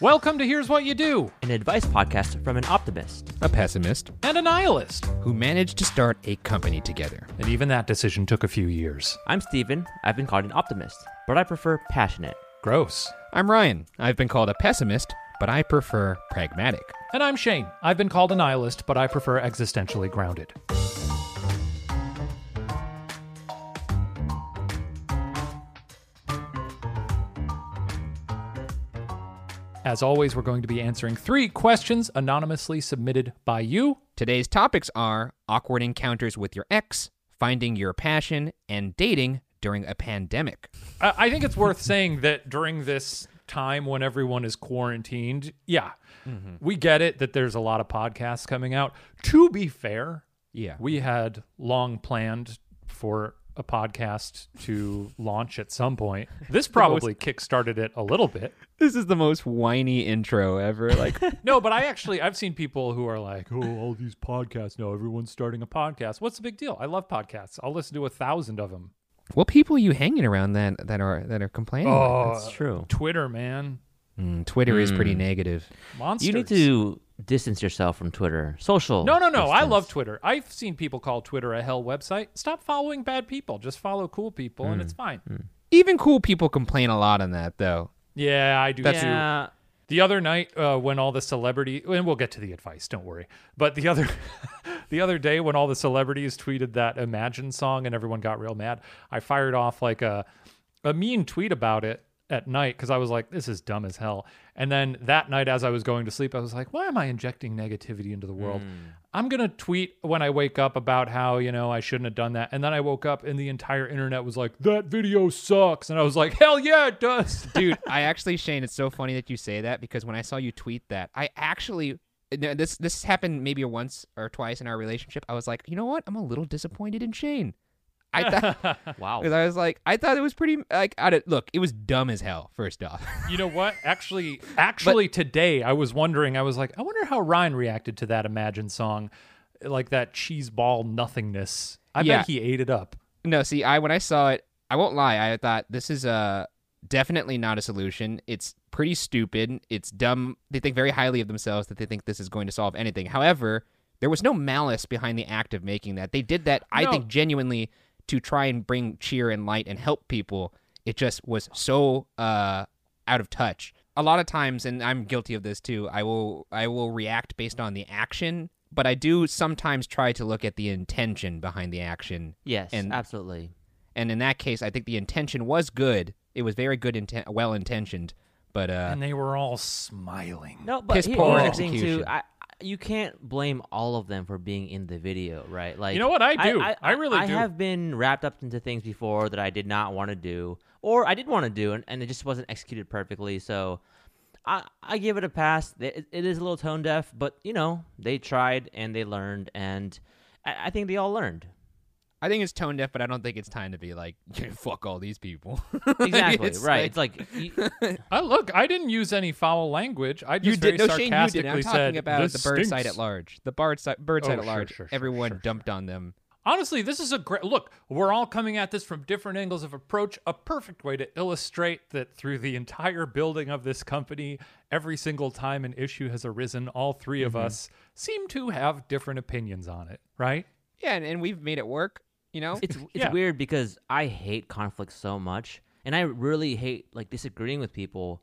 Welcome to Here's What You Do, an advice podcast from an optimist, a pessimist, and a nihilist who managed to start a company together. And even that decision took a few years. I'm Steven. I've been called an optimist, but I prefer passionate. Gross. I'm Ryan. I've been called a pessimist, but I prefer pragmatic. And I'm Shane. I've been called a nihilist, but I prefer existentially grounded. As always, we're going to be answering three questions anonymously submitted by you. Today's topics are awkward encounters with your ex, finding your passion, and dating during a pandemic. I think it's worth saying that during this time when everyone is quarantined, yeah, mm-hmm. we get it that there's a lot of podcasts coming out. To be fair, yeah, we had long planned for a podcast to launch at some point. This probably most... kickstarted it a little bit. This is the most whiny intro ever. Like No, but I actually I've seen people who are like, "Oh, all these podcasts now everyone's starting a podcast." What's the big deal? I love podcasts. I'll listen to a thousand of them. What people are you hanging around that that are that are complaining? Oh, that's true. Twitter, man. Mm, Twitter mm. is pretty hmm. negative. Monsters. You need to distance yourself from Twitter. Social. No, no, no. Distance. I love Twitter. I've seen people call Twitter a hell website. Stop following bad people. Just follow cool people, mm. and it's fine. Mm. Even cool people complain a lot on that, though. Yeah, I do That's yeah. too. The other night, uh, when all the celebrity, and we'll get to the advice, don't worry. But the other, the other day, when all the celebrities tweeted that Imagine song and everyone got real mad, I fired off like a, a mean tweet about it, at night because I was like, this is dumb as hell. And then that night, as I was going to sleep, I was like, why am I injecting negativity into the world? Mm. I'm going to tweet when I wake up about how, you know, I shouldn't have done that. And then I woke up and the entire internet was like, that video sucks. And I was like, hell yeah, it does. Dude, I actually, Shane, it's so funny that you say that because when I saw you tweet that, I actually this this happened maybe once or twice in our relationship. I was like, you know what? I'm a little disappointed in Shane. I thought, wow. Because I was like, I thought it was pretty like, I did, look, it was dumb as hell. First off, you know what? Actually, actually, but, today I was wondering. I was like, I wonder how Ryan reacted to that Imagine song, like that cheese ball nothingness. I yeah. bet he ate it up. No, see, I when I saw it, I won't lie. I thought this is a uh, definitely not a solution. It's pretty stupid. It's dumb. They think very highly of themselves that they think this is going to solve anything. However, there was no malice behind the act of making that. They did that, I think, genuinely to try and bring cheer and light and help people. It just was so uh, out of touch. A lot of times, and I'm guilty of this too. I will I will react based on the action, but I do sometimes try to look at the intention behind the action. Yes, and, absolutely. And in that case, I think the intention was good. It was very good, inten- well intentioned. But uh, and they were all smiling. No, but piss poor execution. Too, I, you can't blame all of them for being in the video, right? Like you know what I do. I, I, I really I do. have been wrapped up into things before that I did not want to do, or I did want to do, and, and it just wasn't executed perfectly. So I I give it a pass. It, it is a little tone deaf, but you know they tried and they learned, and I, I think they all learned. I think it's tone deaf, but I don't think it's time to be like, fuck all these people. exactly it's right. Like, it's like, I look, I didn't use any foul language. I just you did. no, Shane, you did. I'm talking about the bird side at large. The bird side, bird side oh, at large. Sure, sure, Everyone sure, dumped on them. Honestly, this is a great look. We're all coming at this from different angles of approach. A perfect way to illustrate that through the entire building of this company, every single time an issue has arisen, all 3 mm-hmm. of us seem to have different opinions on it, right? Yeah, and, and we've made it work. You know, it's it's yeah. weird because I hate conflict so much, and I really hate like disagreeing with people.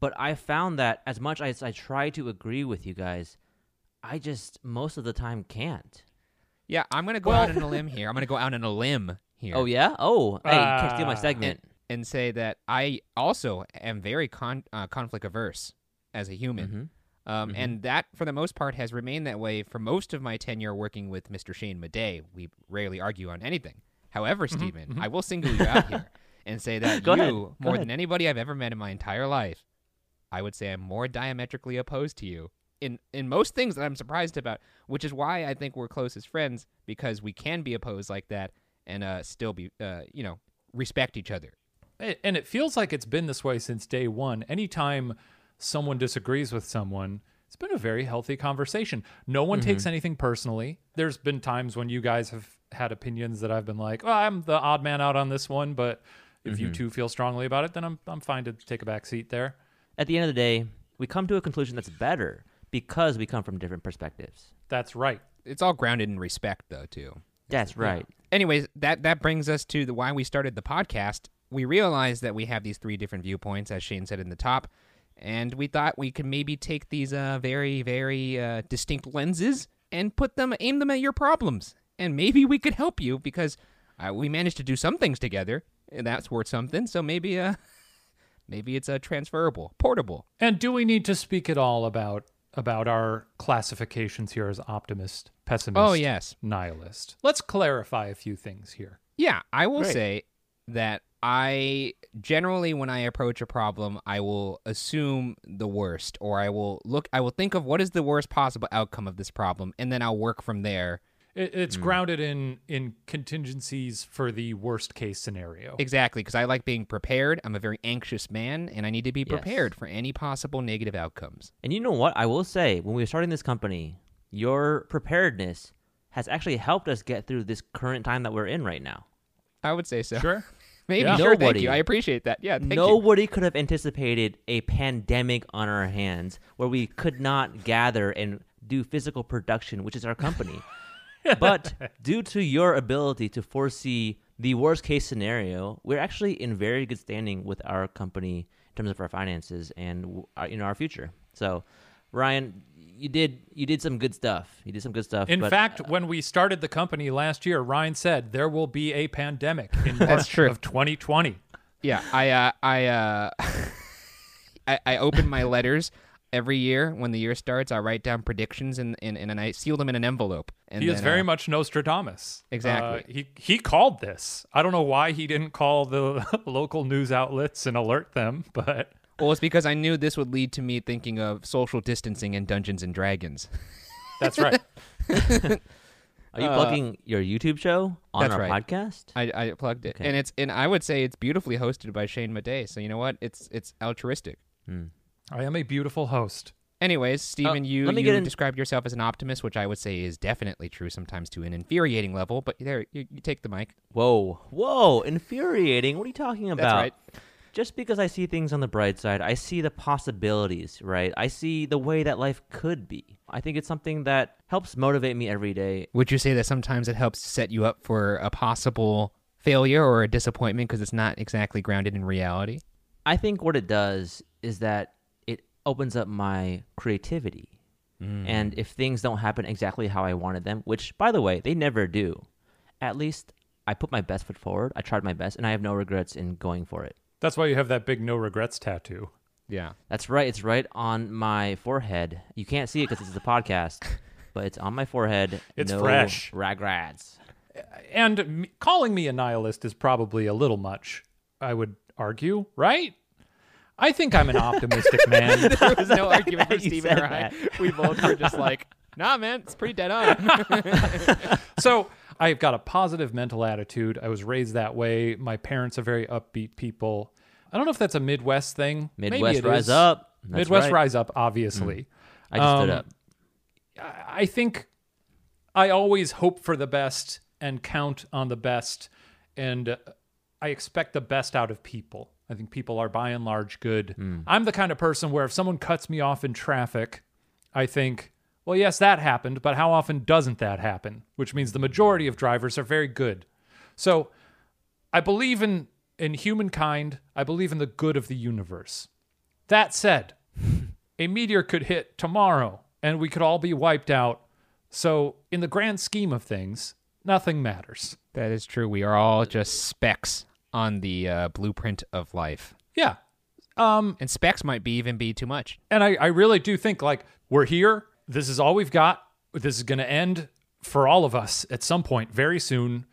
But I found that as much as I try to agree with you guys, I just most of the time can't. Yeah, I'm gonna go well, out on a limb here. I'm gonna go out on a limb here. Oh yeah. Oh, hey, uh, can't steal my segment. And, and, say that I also am very con- uh, conflict averse as a human. Mm-hmm. Um, mm-hmm. And that, for the most part, has remained that way for most of my tenure working with Mr. Shane Madej. We rarely argue on anything. However, mm-hmm. Steven, mm-hmm. I will single you out here and say that you, ahead. more than anybody I've ever met in my entire life, I would say I'm more diametrically opposed to you in in most things that I'm surprised about, which is why I think we're close as friends because we can be opposed like that and uh, still be, uh, you know, respect each other. And it feels like it's been this way since day one. Anytime someone disagrees with someone, it's been a very healthy conversation. No one mm-hmm. takes anything personally. There's been times when you guys have had opinions that I've been like, oh, I'm the odd man out on this one, but if mm-hmm. you two feel strongly about it, then I'm I'm fine to take a back seat there. At the end of the day, we come to a conclusion that's better because we come from different perspectives. That's right. It's all grounded in respect, though, too. That's right. Anyways, that that brings us to the why we started the podcast. We realized that we have these three different viewpoints, as Shane said in the top, and we thought we could maybe take these uh, very, very uh, distinct lenses and put them, aim them at your problems, and maybe we could help you because uh, we managed to do some things together, and that's worth something. So maybe, uh, maybe it's uh, transferable, portable. And do we need to speak at all about about our classifications here as optimist, pessimist, Oh yes, nihilist? Let's clarify a few things here. Yeah, I will Great. say that I generally when I approach a problem, I will assume the worst or I will look I will think of what is the worst possible outcome of this problem and then I'll work from there. It, it's Hmm. grounded in in contingencies for the worst case scenario. Exactly, because I like being prepared. I'm a very anxious man and I need to be Yes. prepared for any possible negative outcomes. And you know what? I will say, when we were starting this company, your preparedness has actually helped us get through this current time that we're in right now. I would say so. Sure. Maybe Yeah. sure, thank Nobody- you. I appreciate that. Yeah, thank you. Nobody could have anticipated a pandemic on our hands where we could not gather and do physical production, which is our company. but due to your ability to foresee the worst case scenario, we're actually in very good standing with our company in terms of our finances and our, you know our future. So, Ryan, you did you did some good stuff. You did some good stuff. In but, fact, uh, when we started the company last year, Ryan said there will be a pandemic in That's March true. of 2020. Yeah, I uh, I uh, I, I open my letters every year when the year starts. I write down predictions and and, and I seal them in an envelope. And he is very uh, much Nostradamus. Exactly. Uh, he he called this. I don't know why he didn't call the local news outlets and alert them, but Well, it's because I knew this would lead to me thinking of social distancing and Dungeons and Dragons. that's right. are you uh, plugging your YouTube show on that's our right. podcast? I, I plugged it, Okay. and it's and I would say it's beautifully hosted by Shane Madej. So you know what? It's it's altruistic. Hmm. I am a beautiful host. Anyways, Steven, you, let me you get in- described yourself as an optimist, which I would say is definitely true sometimes to an infuriating level. But there, you, you take the mic. Whoa, whoa, infuriating. What are you talking about? That's right. Just because I see things on the bright side, I see the possibilities, right? I see the way that life could be. I think it's something that helps motivate me every day. Would you say that sometimes it helps set you up for a possible failure or a disappointment because it's not exactly grounded in reality? I think what it does is that it opens up my creativity. Mm. And if things don't happen exactly how I wanted them, which, by the way, they never do, at least I put my best foot forward. I tried my best, and I have no regrets in going for it. That's why you have that big no regrets tattoo. Yeah. That's right. It's right on my forehead. You can't see it because it's a podcast, but it's on my forehead. It's no fresh. Regrets. And m- calling me a nihilist is probably a little much, I would argue, right? I think I'm an optimistic man. there was no argument for You Steven or I. that. We both were just like, nah, man, it's pretty dead on. so I've got a positive mental attitude. I was raised that way. My parents are very upbeat people. I don't know if that's a Midwest thing. Midwest rise is. up. That's Midwest right. rise up, obviously. I just stood Um, up. I think I always hope for the best and count on the best, and I expect the best out of people. I think people are by and large good. I'm the kind of person where if someone cuts me off in traffic, I think, well, yes, that happened, but how often doesn't that happen? Which means the majority of drivers are very good. So I believe in in humankind. I believe in the good of the universe. That said, a meteor could hit tomorrow and we could all be wiped out. So, in the grand scheme of things, nothing matters. that is true. We are all just specks on the uh, blueprint of life. Yeah. Um, And specks might be even be too much. and I, I really do think like we're here. This is all we've got. This is going to end for all of us at some point very soon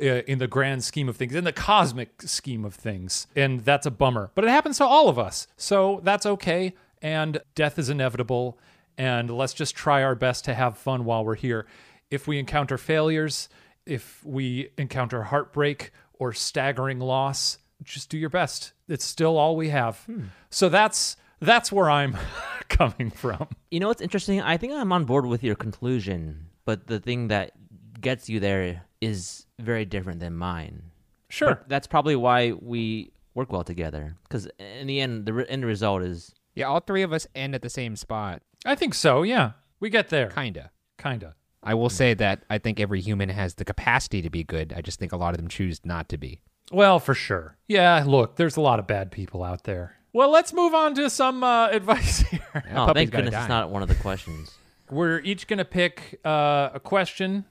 uh, in the grand scheme of things, in the cosmic scheme of things. And that's a bummer. But it happens to all of us. So that's okay. And death is inevitable. And let's just try our best to have fun while we're here. If we encounter failures, if we encounter heartbreak or staggering loss, just do your best. It's still all we have. So that's that's where I'm coming from. You know what's interesting? I think I'm on board with your conclusion, but the thing that gets you there is very different than mine. Sure. But that's probably why we work well together. Because in the end, the re- end result is Yeah, all three of us end at the same spot. I think so. Yeah, we get there. Kinda. Kinda. I will say that I think every human has the capacity to be good. I just think a lot of them choose not to be. Well, for sure. Yeah. Look, there's a lot of bad people out there. Well, let's move on to some uh, advice here. Oh, puppy's thank gotta goodness die. it's not one of the questions. We're each going to pick uh, a question.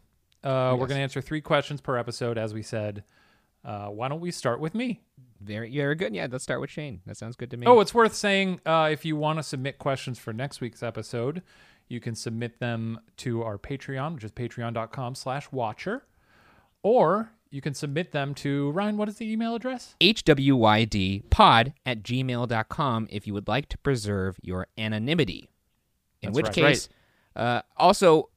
Uh, We're Yes. going to answer three questions per episode, as we said. Uh, why don't we start with me? Very, very good. Yeah, let's start with Shane. That sounds good to me. Oh, it's worth saying uh, if you want to submit questions for next week's episode, you can submit them to our Patreon, which is patreon.com slash watcher. Or you can submit them to, Ryan, what is the email address? hwydpod at gmail.com if you would like to preserve your anonymity. In That's which right. case, uh, also,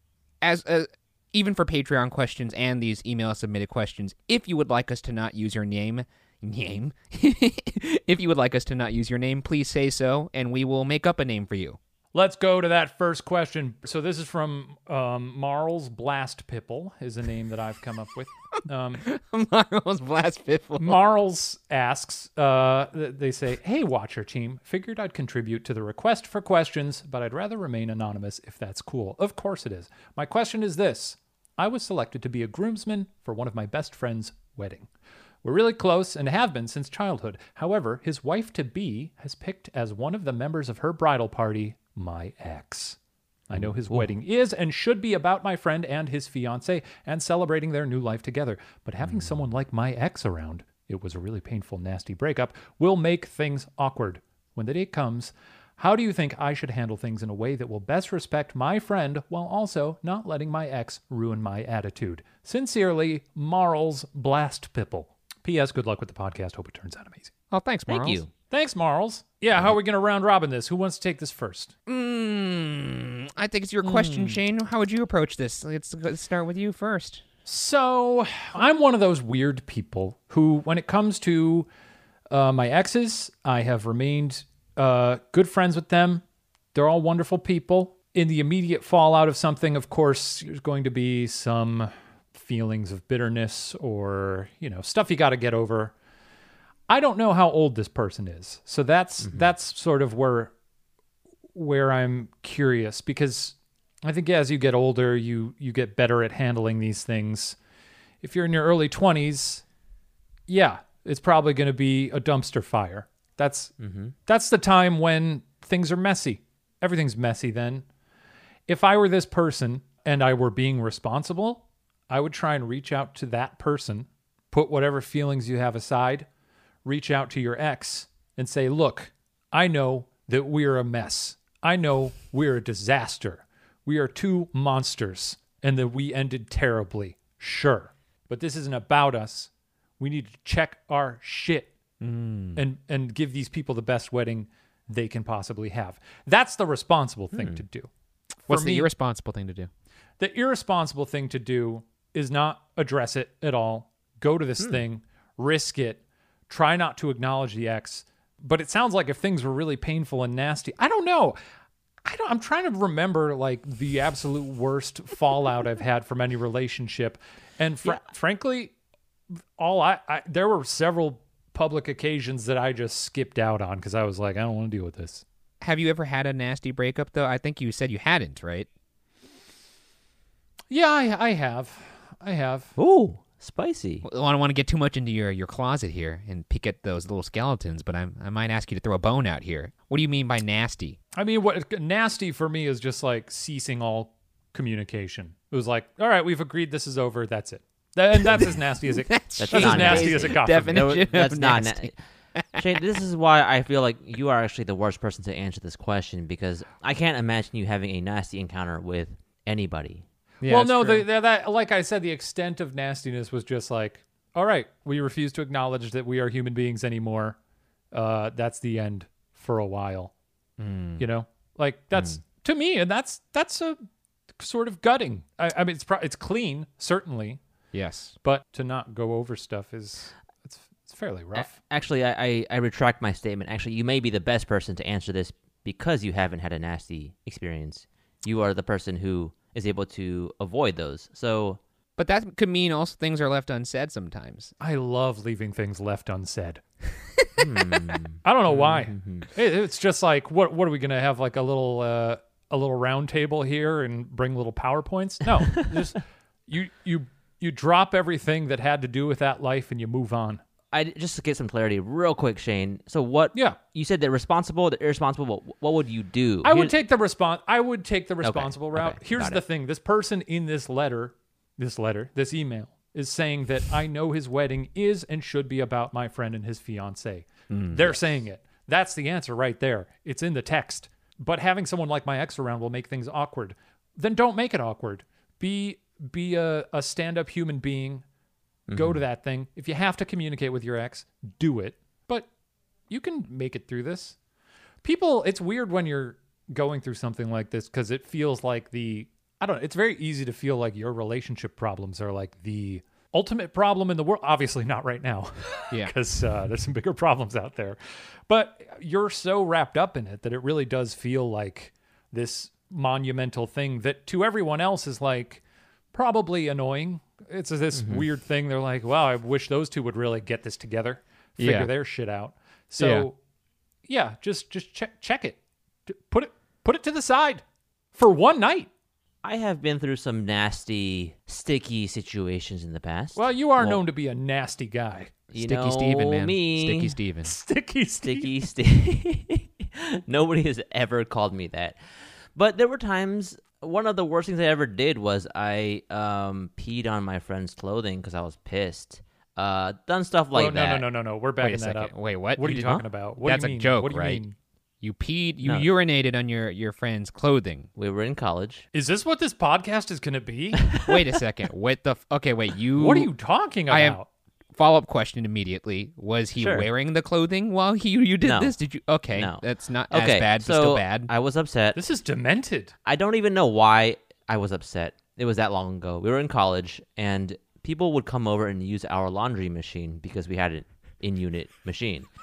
as uh, even for Patreon questions and these email submitted questions, if you would like us to not use your name, name, if you would like us to not use your name, please say so, and we will make up a name for you. Let's go to that first question. So this is from um, Marls Blast Pipple, is a name that I've come up with. Um, Marvel's Blast. Marls asks, uh, they say, Hey, Watcher team, figured I'd contribute to the request for questions, but I'd rather remain anonymous if that's cool. Of course it is. My question is this I was selected to be a groomsman for one of my best friend's wedding. We're really close and have been since childhood. However, his wife to be has picked as one of the members of her bridal party my ex. I know mm. his wedding is and should be about my friend and his fiance and celebrating their new life together. But having mm. someone like my ex around, it was a really painful, nasty breakup, will make things awkward. When the date comes, how do you think I should handle things in a way that will best respect my friend while also not letting my ex ruin my attitude? Sincerely, Marls Blast Pipple. P.S. Good luck with the podcast. Hope it turns out amazing. Oh, thanks, Thank Marls. you. Thanks, Marls. Yeah, how are we going to round robin this? Who wants to take this first? Mm, I think it's your question, Shane. How would you approach this? Let's, let's start with you first. So I'm one of those weird people who, when it comes to uh, my exes, I have remained uh, good friends with them. They're all wonderful people. In the immediate fallout of something, of course, there's going to be some feelings of bitterness or you know stuff you got to get over. I don't know how old this person is, so that's mm-hmm. that's sort of where where I'm curious because I think as you get older, you you get better at handling these things. If you're in your early 20s, yeah, it's probably going to be a dumpster fire. That's mm-hmm. that's the time when things are messy. Everything's messy then. If I were this person and I were being responsible, I would try and reach out to that person, put whatever feelings you have aside, reach out to your ex and say, "Look, I know that we're a mess. I know we're a disaster. We are two monsters and that we ended terribly. Sure. But this isn't about us. We need to check our shit hmm. and and give these people the best wedding they can possibly have. That's the responsible thing hmm. to do. What's For the irresponsible thing to do? the irresponsible thing to do is not address it at all. Go to this hmm. thing, risk it, try not to acknowledge the ex. But it sounds like if things were really painful and nasty, I don't know. I don't, I'm trying to remember like the absolute worst fallout I've had from any relationship, and fr- frankly, all I, I there were several public occasions that I just skipped out on because I was like, I don't want to deal with this. Have you ever had a nasty breakup though? I think you said you hadn't, right? Yeah, I, I have, I have. Ooh, spicy. Well, I don't want to get too much into your, your closet here and peek at those little skeletons, but I'm, I might ask you to throw a bone out here. What do you mean by nasty? I mean, what uh, nasty for me is just like ceasing all communication. It was like, all right, we've agreed this is over. That's it. That- and that's as nasty as it. That's that's as not nasty nasty. as it got. for me. No, that's of not. nasty. Na- Shane, this is why I feel like you are actually the worst person to answer this question because I can't imagine you having a nasty encounter with anybody. Yeah, well, no, the, the, that like I said, the extent of nastiness was just like, all right, we refuse to acknowledge that we are human beings anymore. Uh, that's the end for a while. Hmm. You know, like that's to me, and that's that's a sort of gutting. I, I mean, it's pro- it's clean, certainly, yes. but to not go over stuff is it's it's fairly rough. Actually, I, I, I retract my statement. Actually, you may be the best person to answer this because you haven't had a nasty experience. You are the person who is able to avoid those. So But that could mean also things are left unsaid sometimes. I love leaving things left unsaid. I don't know why. It, it's just like what what are we gonna have like a little uh, a little round table here and bring little powerpoints? No, just you you you drop everything that had to do with that life and you move on. I just to get some clarity, real quick, Shane. So what? Yeah. You said they're responsible, they're irresponsible. What, what would you do? I would take the response. I would take the responsible route. okay, Here's the it. thing: this person in this letter, this letter, this email is saying that I know his wedding is and should be about my friend and his fiance. Mm, They're saying it. That's the answer right there. It's in the text. But having someone like my ex around will make things awkward. Then don't make it awkward. Be be a, a stand up human being. Go Mm-hmm. to that thing. If you have to communicate with your ex, do it. But you can make it through this people it's weird when you're going through something like this because it feels like the i don't know it's very easy to feel like your relationship problems are like the ultimate problem in the world obviously not right now Yeah. because uh, there's some bigger problems out there but you're so wrapped up in it that it really does feel like this monumental thing that to everyone else is like probably annoying it's this Mm-hmm. weird thing they're like wow i wish those two would really get this together figure Yeah. their shit out so yeah, just just check check it. Put it put it to the side for one night. I have been through some nasty, sticky situations in the past. Well, you are Well, known to be a nasty guy. you Sticky know Steven, man. Me, Sticky Steven. Sticky Steve. sticky, sticky. Nobody has ever called me that. But there were times. One of the worst things I ever did was I um, peed on my friend's clothing because I was pissed. Uh, done stuff like oh, no, that. no, no, no, no. We're Wait a backing that second. up. Wait, what? What are You you did- talking about? What That's do you a joke, what do you right? mean? You peed. You No. urinated on your your friend's clothing. We were in college. Is this what this podcast is going to be? Wait a second. What the? F- okay, wait. You. what are you talking I about? am- Follow up question immediately. Was he Sure. wearing the clothing while he you did No. this? Did you? Okay, No. that's not Okay, as bad, so but still bad. I was upset. This is demented. I don't even know why I was upset. It was that long ago. We were in college, and people would come over and use our laundry machine because we had an in-unit machine.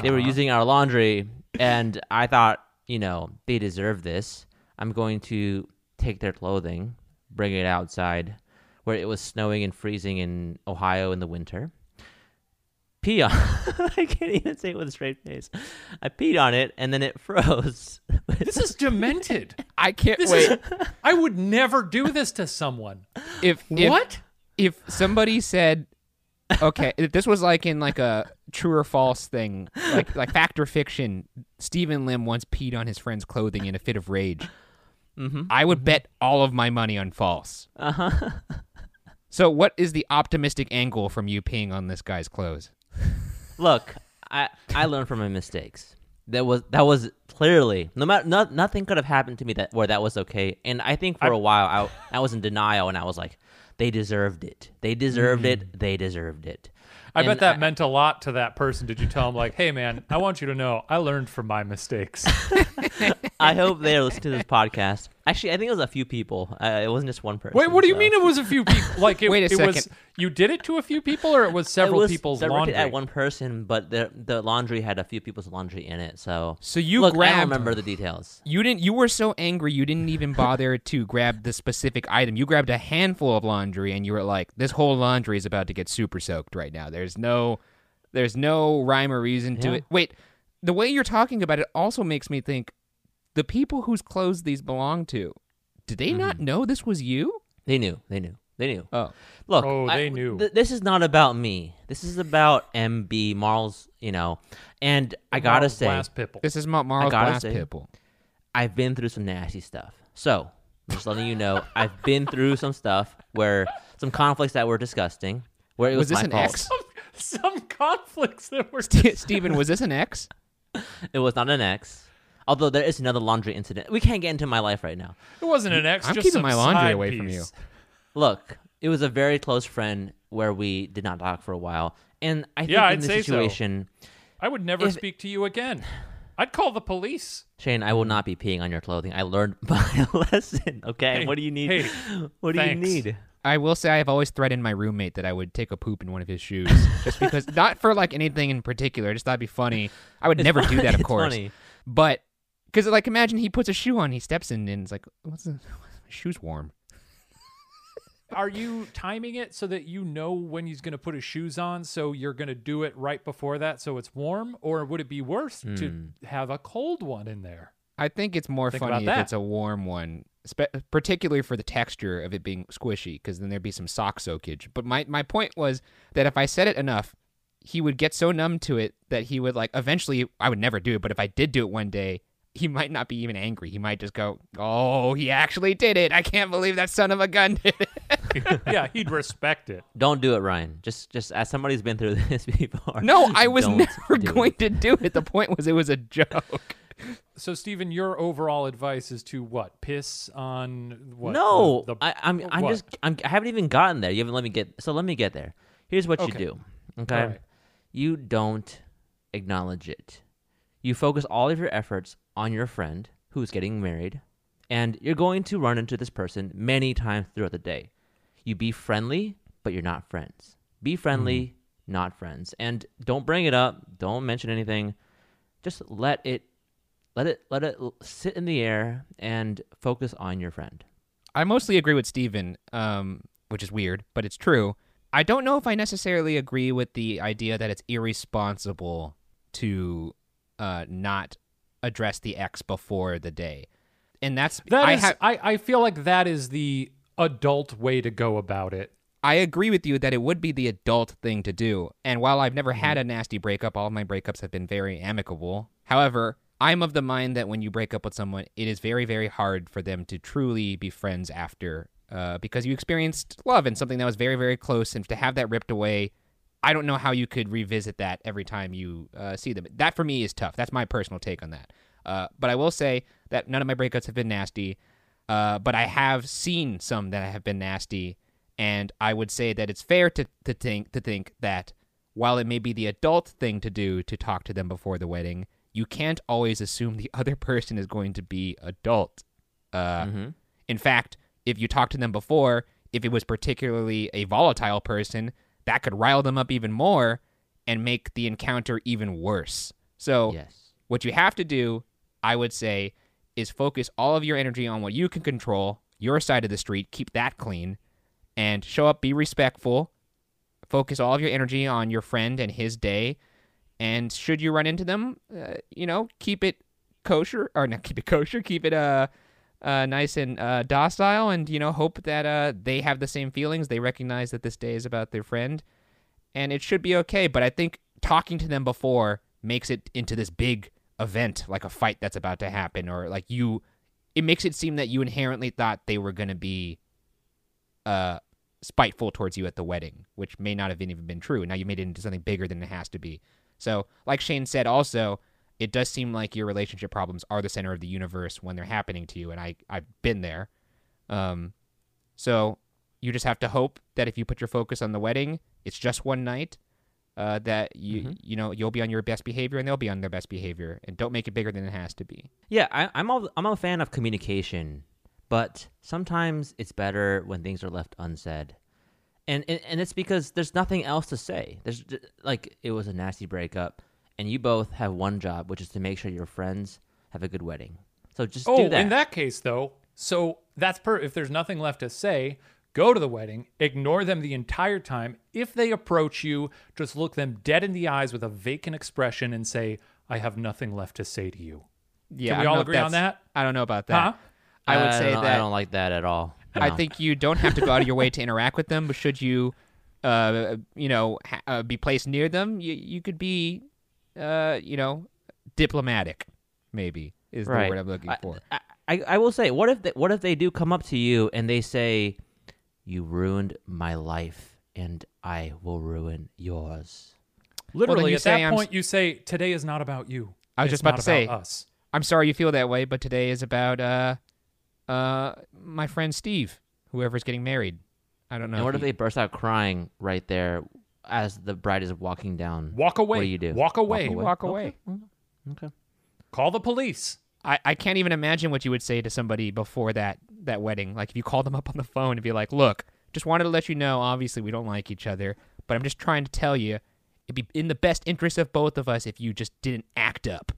They were uh-huh. using our laundry, and I thought, you know, they deserve this. I'm going to take their clothing, bring it outside, where it was snowing and freezing in Ohio in the winter. Pee on. I can't even say it with a straight face. I peed on it, and then it froze. This is demented. I can't This wait. is. I would never do this to someone. if, if what? if somebody said okay if this was like in like a true or false thing like like fact or fiction steven lim once peed on his friend's clothing in a fit of rage mm-hmm. i would bet all of my money on false Uh-huh. So what is the optimistic angle from you peeing on this guy's clothes Look, I I learned from my mistakes. That was that was clearly no matter no, nothing could have happened to me that where that was okay. And I think for I- a while I I was in denial and I was like, they deserved it. They deserved it. Mm. They deserved it. I bet And that meant a lot to that person. Did you tell him like, "Hey, man, I want you to know I learned from my mistakes." I hope they're listening to this podcast. Actually, I think it was a few people. Uh, it wasn't just one person. Wait, what do you so- mean it was a few people? Like, it, Wait a it was second. you did it to a few people, or it was several it was people's directed laundry? at one person, but the the laundry had a few people's laundry in it. So so you look, I grabbed don't remember the details. you didn't you were so angry you didn't even bother to grab the specific item you grabbed a handful of laundry and you were like this whole laundry is about to get super soaked right now there's no there's no rhyme or reason to Yeah. it wait the way you're talking about it also makes me think the people whose clothes these belong to did they not mm-hmm. know this was you They knew. They knew. They knew. oh Look, Oh, I- they knew. th- this is not about me. This is about MB Marl's, you know. And I gotta Marl's say, Glass Pipple. this is Ma- Marl's gotta say- pipple I've been through some nasty stuff. So I'm just letting you know, I've been through some stuff where some conflicts that were disgusting. Where it was, Was this my an fault. ex? some, some conflicts that were. steven was this an ex It was not an ex. Although there is another laundry incident. We can't get into my life right now. It wasn't an ex. I'm just keeping some my laundry side away from you. Look, it was a very close friend where we did not talk for a while. And I think Yeah, in I'd this say so. situation, I would never If- speak to you again. I'd call the police. Shane, I will not be peeing on your clothing. I learned my lesson. Okay, Hey, what do you need? hey, what do thanks. you need? I will say I've always threatened my roommate that I would take a poop in one of his shoes, just because not for like anything in particular. I just thought it'd be funny. I would It's never do that, of it's course. funny. But because like imagine he puts a shoe on, he steps in, and it's like, what's the my shoe's warm. are you timing it so that you know when he's going to put his shoes on so you're going to do it right before that so it's warm or would it be worse to hmm. have a cold one in there I think it's more Think funny if that. it's a warm one, spe- particularly for the texture of it being squishy, because then there'd be some sock soakage. But my, my point was that if I said it enough, he would get so numb to it that he would like eventually. I would never do it, but if I did do it one day, he might not be even angry. He might just go, "Oh, he actually did it! I can't believe that son of a gun did it." yeah he'd respect it Don't do it, Ryan. Just just as somebody who's been through this before. No, I was never do it. going to do it. The point was it was a joke. so Steven your overall advice is to what piss on what no, the, the- I, I'm I'm just I'm, I haven't even gotten there. You haven't let me get. So let me get there. Here's what Okay. you do. Okay, All right. you don't acknowledge it. You focus all of your efforts on your friend who's getting married, and you're going to run into this person many times throughout the day. You be friendly, but you're not friends. Be friendly, not friends, and don't bring it up. Don't mention anything. Just let it, let it, let it sit in the air and focus on your friend. I mostly agree with Steven, um, which is weird, but it's true. I don't know if I necessarily agree with the idea that it's irresponsible to uh, not address the X before the day. And that's That I is- ha- I, I feel like that is the adult way to go about it. I agree with you that it would be the adult thing to do. And while I've never had a nasty breakup, all my breakups have been very amicable. However, I'm of the mind that when you break up with someone, it is very, very hard for them to truly be friends after uh, because you experienced love and something that was very, very close. And to have that ripped away, I don't know how you could revisit that every time you uh, see them. That for me is tough. That's my personal take on that. Uh, but I will say that none of my breakups have been nasty. Uh, but I have seen some that have been nasty, and I would say that it's fair to, to think to think that while it may be the adult thing to do to talk to them before the wedding, you can't always assume the other person is going to be adult. Uh, Mhm. In fact, if you talk to them before, if it was particularly a volatile person, that could rile them up even more and make the encounter even worse. So Yes. what you have to do, I would say, is focus all of your energy on what you can control, your side of the street, keep that clean, and show up, be respectful. Focus all of your energy on your friend and his day. And should you run into them, uh, you know, keep it kosher, or not keep it kosher, keep it uh, uh, nice and uh, docile, and, you know, hope that uh, they have the same feelings. They recognize that this day is about their friend and it should be okay. But I think talking to them before makes it into this big event, like a fight that's about to happen, or like you. It makes it seem that you inherently thought they were to be uh, spiteful towards you at the wedding, which may not have even been true. Now you made it into something bigger than it has to be. So, like Shane said, also, it does seem like your relationship problems are the center of the universe when they're happening to you, and I I've been there. Um, so you just have to hope that if you put your focus on the wedding, it's just one night. Uh, that you Mhm. you know you'll be on your best behavior and they'll be on their best behavior, and don't make it bigger than it has to be. Yeah, I, I'm all, I'm a fan of communication, but sometimes it's better when things are left unsaid, and and, and it's because there's nothing else to say. There's like it was a nasty breakup, and you both have one job, which is to make sure your friends have a good wedding. So just Oh, do that. in that case, though, so that's per. If there's nothing left to say, go to the wedding, ignore them the entire time. If they approach you, just look them dead in the eyes with a vacant expression and say, "I have nothing left to say to you." Yeah, Can we all agree on that? I don't know about that. Huh? I would I say that I don't like that at all. I think you don't have to go out of your way to interact with them, but should you, uh, you know, ha- uh, be placed near them, you you could be, uh, you know, diplomatic. Maybe is the Right. word I'm looking I- for. I, I, I will say, what if they, what if they do come up to you and they say, "You ruined my life, and I will ruin yours." Literally, you at say that I'm s- point, you say, "Today is not about you." I was It's just about not to say, us. I'm sorry you feel that way, but today is about uh, uh, my friend Steve, whoever's getting married. I don't know. and what if he- they burst out crying right there as the bride is walking down? Walk away. What do you do? Walk away. away. walk away? Mm-hmm. Okay. Call the police. I, I can't even imagine what you would say to somebody before that that wedding. Like if you called them up on the phone and be like, "Look, just wanted to let you know. Obviously, we don't like each other, but I'm just trying to tell you, it'd be in the best interest of both of us if you just didn't act up."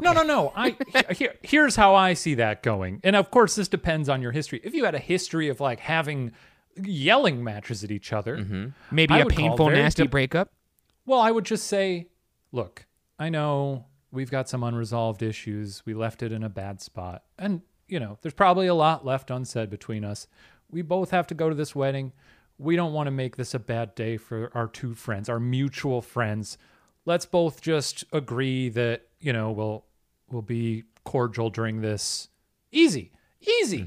No, no, no. I here, here's how I see that going. And of course, this depends on your history. If you had a history of like having yelling matches at each other. Mm-hmm. Maybe I a would call painful, very nasty dip- breakup. Well, I would just say, look, I know we've got some unresolved issues. We left it in a bad spot. And, you know, there's probably a lot left unsaid between us. We both have to go to this wedding. We don't want to make this a bad day for our two friends, our mutual friends. Let's both just agree that, you know, we'll we'll be cordial during this. Easy. Easy.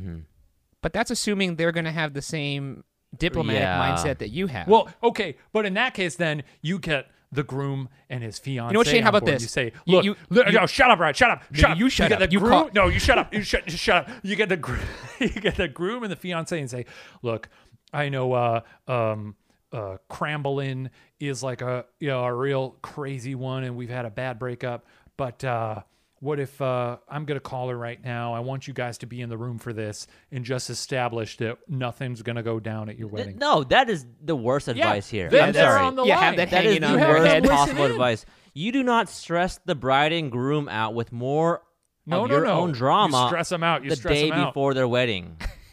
But that's assuming they're going to have the same diplomatic Yeah. mindset that you have. Well, okay, but in that case, then you get the groom and his fiance. You know what, Shane? How about this? You say, "Look, you- look- you- no, shut up, Brad, shut up, shut up." you shut get up. The You groom, call- no, you shut up. You shut, just shut up. You get the gr- you get the groom and the fiance and say, "Look, I know, uh, um, uh, Cramblin is like a you know a real crazy one, and we've had a bad breakup, but." uh what if uh, I'm going to call her right now? I want you guys to be in the room for this and just establish that nothing's going to go down at your wedding. No, that is the worst advice here. then I'm sorry. on the Yeah, have line. that That is hanging the on You your have worst head. possible in. advice. You do not stress the bride and groom out with more No, of no, your no. own You drama stress 'em out. You the stress day 'em out. before their wedding.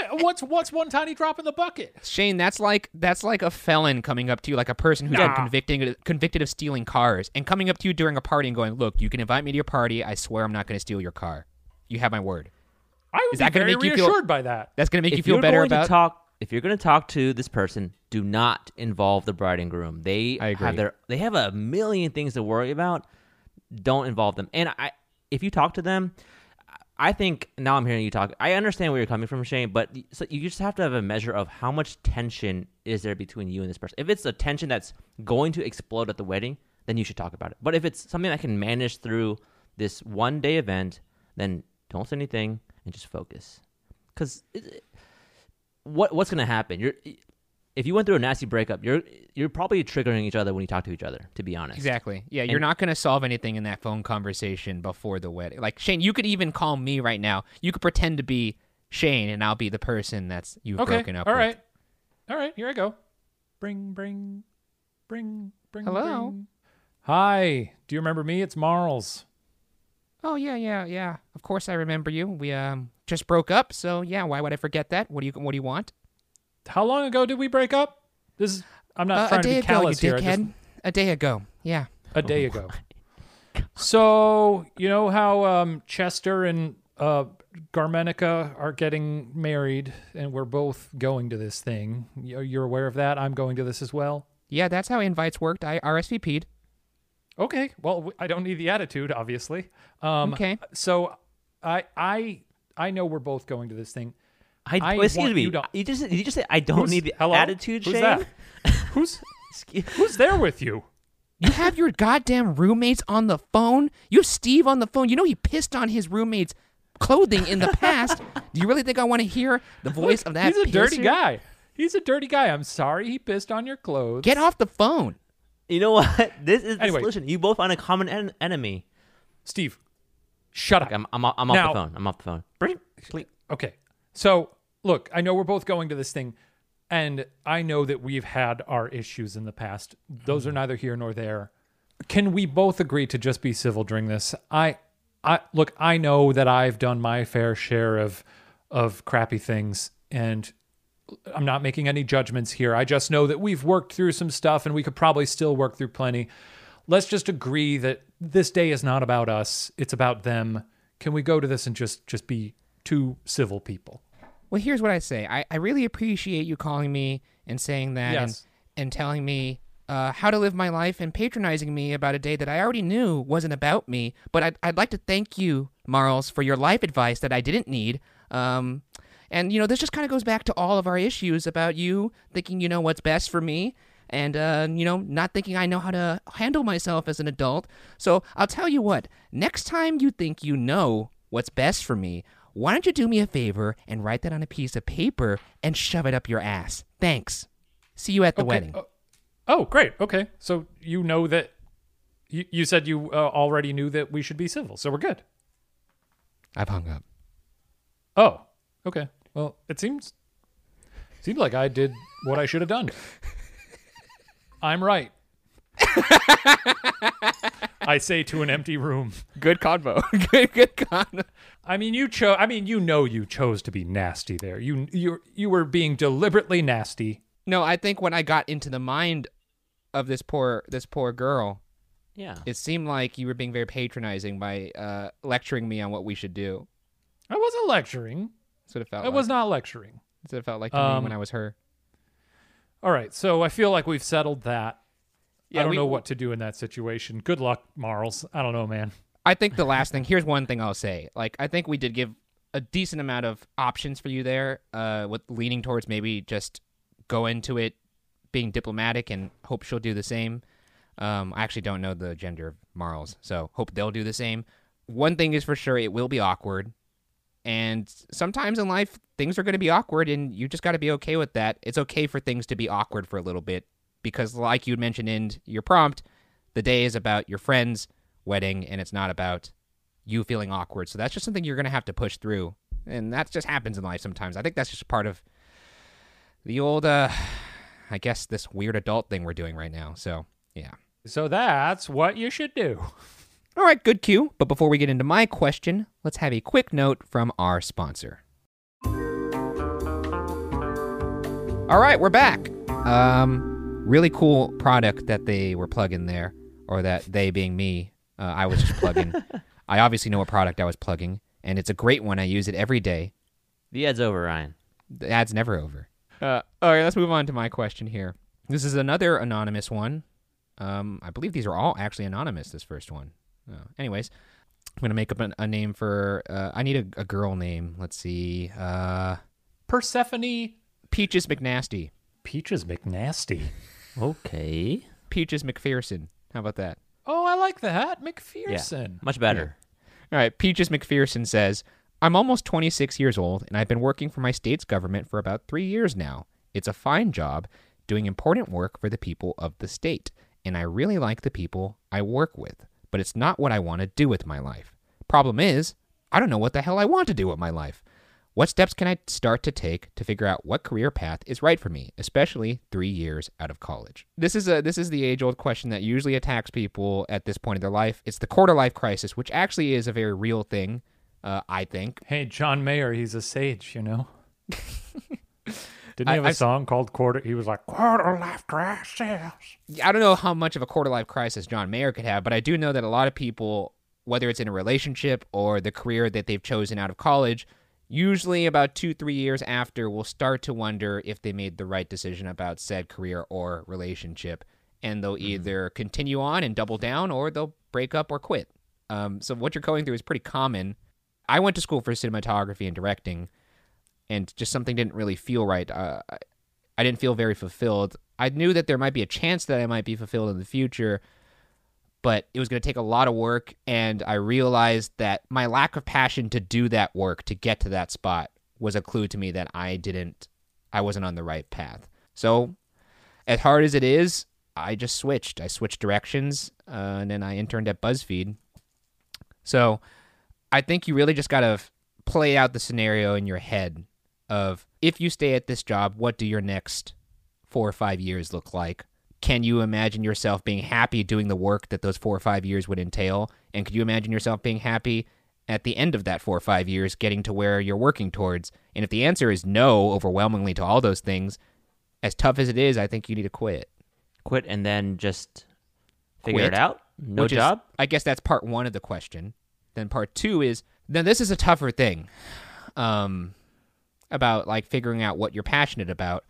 Yeah, what's what's one tiny drop in the bucket? Shane, that's like that's like a felon coming up to you, like a person who's been Nah. convicted convicted of stealing cars, and coming up to you during a party and going, "Look, you can invite me to your party. I swear I'm not going to steal your car. You have my word." I would Is be that gonna very make you feel- reassured by that. That's going to make you if feel you're better about. to talk, if you're going to talk to this person, do not involve the bride and groom. They I agree. have their they have a million things to worry about. Don't involve them. And I, if you talk to them, I think now I'm hearing you talk. I understand where you're coming from, Shane, but so you just have to have a measure of how much tension is there between you and this person. If it's a tension that's going to explode at the wedding, then you should talk about it. But if it's something that can manage through this one day event, then don't say anything and just focus. Because what what's gonna happen? You're if you went through a nasty breakup, you're you're probably triggering each other when you talk to each other. To be honest, Exactly. Yeah, you're not going to solve anything in that phone conversation before the wedding. Like Shane, you could even call me right now. You could pretend to be Shane, and I'll be the person that's you've Okay. broken up. All with. right. All right. Here I go. Bring, bring, bring, bring. Hello? bring. Hi. Do you remember me? It's Marls. Oh yeah, yeah, yeah. Of course I remember you. We um just broke up, so yeah. Why would I forget that? What do you What do you want? How long ago did we break up? This is. I'm not Uh, trying a to be ago, callous you here. Just- A day ago. Yeah. a day ago. So you know how um, Chester and uh, Garmenica are getting married, and we're both going to this thing. You- You're aware of that. I'm going to this as well. Yeah, that's how invites worked. I RSVP'd. Okay. Well, I don't need the attitude, obviously. Um, Okay. So I I I know we're both going to this thing. I, I excuse me. you to- You just you just say I don't need the hello? attitude, Who's Shane? that? Who's who's there with you? You have your goddamn roommates on the phone. You have Steve on the phone. You know he pissed on his roommate's clothing in the past. Do you really think I want to hear the voice of that? He's a dirty guy. He's a dirty guy. I'm sorry he pissed on your clothes. Get off the phone. You know what? This is the Anyway. solution. You both find a common en- enemy. Steve. Shut up. I'm I'm, I'm off Now- the phone. I'm off the phone. Bring- please. Okay. So, look, I know we're both going to this thing, and I know that we've had our issues in the past. Those are hmm. neither here nor there. Can we both agree to just be civil during this? I I look, I know that I've done my fair share of of crappy things and I'm not making any judgments here. I just know that we've worked through some stuff and we could probably still work through plenty. Let's just agree that this day is not about us. It's about them. Can we go to this and just just be two civil people? Well, here's what I say. I, I really appreciate you calling me and saying that Yes. and, and telling me uh, how to live my life and patronizing me about a day that I already knew wasn't about me. But I'd, I'd like to thank you, Marls, for your life advice that I didn't need. Um, and, you know, this just kind of goes back to all of our issues about you thinking you know what's best for me and, uh, you know, not thinking I know how to handle myself as an adult. So I'll tell you what, next time you think you know what's best for me, why don't you do me a favor and write that on a piece of paper and shove it up your ass? Thanks. See you at the Okay. wedding. Oh, oh, great. Okay. So you know that you, you said you uh, already knew that we should be civil. So we're good. I've hung up. Oh, okay. Well, it seems seems like I did what I should have done. I'm right. I say to an empty room. Good convo. good, good convo. I mean, you chose. I mean, you know, you chose to be nasty there. You you you were being deliberately nasty. No, I think when I got into the mind of this poor this poor girl, Yeah. it seemed like you were being very patronizing by uh, lecturing me on what we should do. I wasn't lecturing. That's what it felt I like. was not lecturing. That's what it felt like to me Um, when I was her. All right, so I feel like we've settled that. Yeah, I don't we- know what to do in that situation. Good luck, Marls. I don't know, man. I think the last thing here's one thing I'll say. Like I think we did give a decent amount of options for you there, uh, with leaning towards maybe just go into it being diplomatic and hope she'll do the same. Um, I actually don't know the gender of Marls, so hope they'll do the same. One thing is for sure, it will be awkward. And sometimes in life, things are going to be awkward, and you just got to be okay with that. It's okay for things to be awkward for a little bit because, like you mentioned in your prompt, the day is about your friend's wedding, and it's not about you feeling awkward. So that's just something you're going to have to push through. And that just happens in life sometimes. I think that's just part of the old, uh, I guess, this weird adult thing we're doing right now. So, yeah. So that's what you should do. All right, good cue. But before we get into my question, let's have a quick note from our sponsor. All right, we're back. Um, really cool product that they were plugging there, or that they being me. Uh, I was just plugging. I obviously know what product I was plugging, and it's a great one. I use it every day. The ad's over, Ryan. The ad's never over. Uh, all right, let's move on to my question here. This is another anonymous one. Um, I believe these are all actually anonymous. This first one. Uh, anyways, I'm gonna make up an, a name for. Uh, I need a, a girl name. Let's see. Uh, Persephone Peaches McNasty. Peaches McNasty. Okay. Peaches McPherson. How about that? Oh, I like that. McPherson. Much better. All right, Peaches McPherson says, I'm almost 26 years old and I've been working for my state's government for about three years now. It's a fine job doing important work for the people of the state, and I really like the people I work with, but it's not what I want to do with my life. Problem is, I don't know what the hell I want to do with my life. What steps can I start to take to figure out what career path is right for me, especially 3 years out of college? This is a this is the age-old question that usually attacks people at this point in their life. It's the quarter life crisis, which actually is a very real thing, uh, I think. Hey, John Mayer, he's a sage, you know. Didn't he have a I- song called Quarter? He was like Quarter Life Crisis. I don't know how much of a quarter life crisis John Mayer could have, but I do know that a lot of people, whether it's in a relationship or the career that they've chosen out of college, usually about two, three years after, will start to wonder if they made the right decision about said career or relationship. And they'll either continue on and double down or they'll break up or quit. Um, so, what you're going through is pretty common. I went to school for cinematography and directing, and just something didn't really feel right. Uh, I didn't feel very fulfilled. I knew that there might be a chance that I might be fulfilled in the future, but it was going to take a lot of work. And I realized that my lack of passion to do that work, to get to that spot, was a clue to me that I didn't, I wasn't on the right path. So, as hard as it is, I just switched. I switched directions, uh, and then I interned at BuzzFeed. So, I think you really just got to play out the scenario in your head of if you stay at this job, what do your next four or five years look like? Can you imagine yourself being happy doing the work that those four or five years would entail? And could you imagine yourself being happy at the end of that four or five years getting to where you're working towards? And if the answer is no, overwhelmingly to all those things, as tough as it is, I think you need to quit. Quit and then just figure Quit? it out. No Which is- job. I guess that's part one of the question. Then part two is then this is a tougher thing, um, about like figuring out what you're passionate about,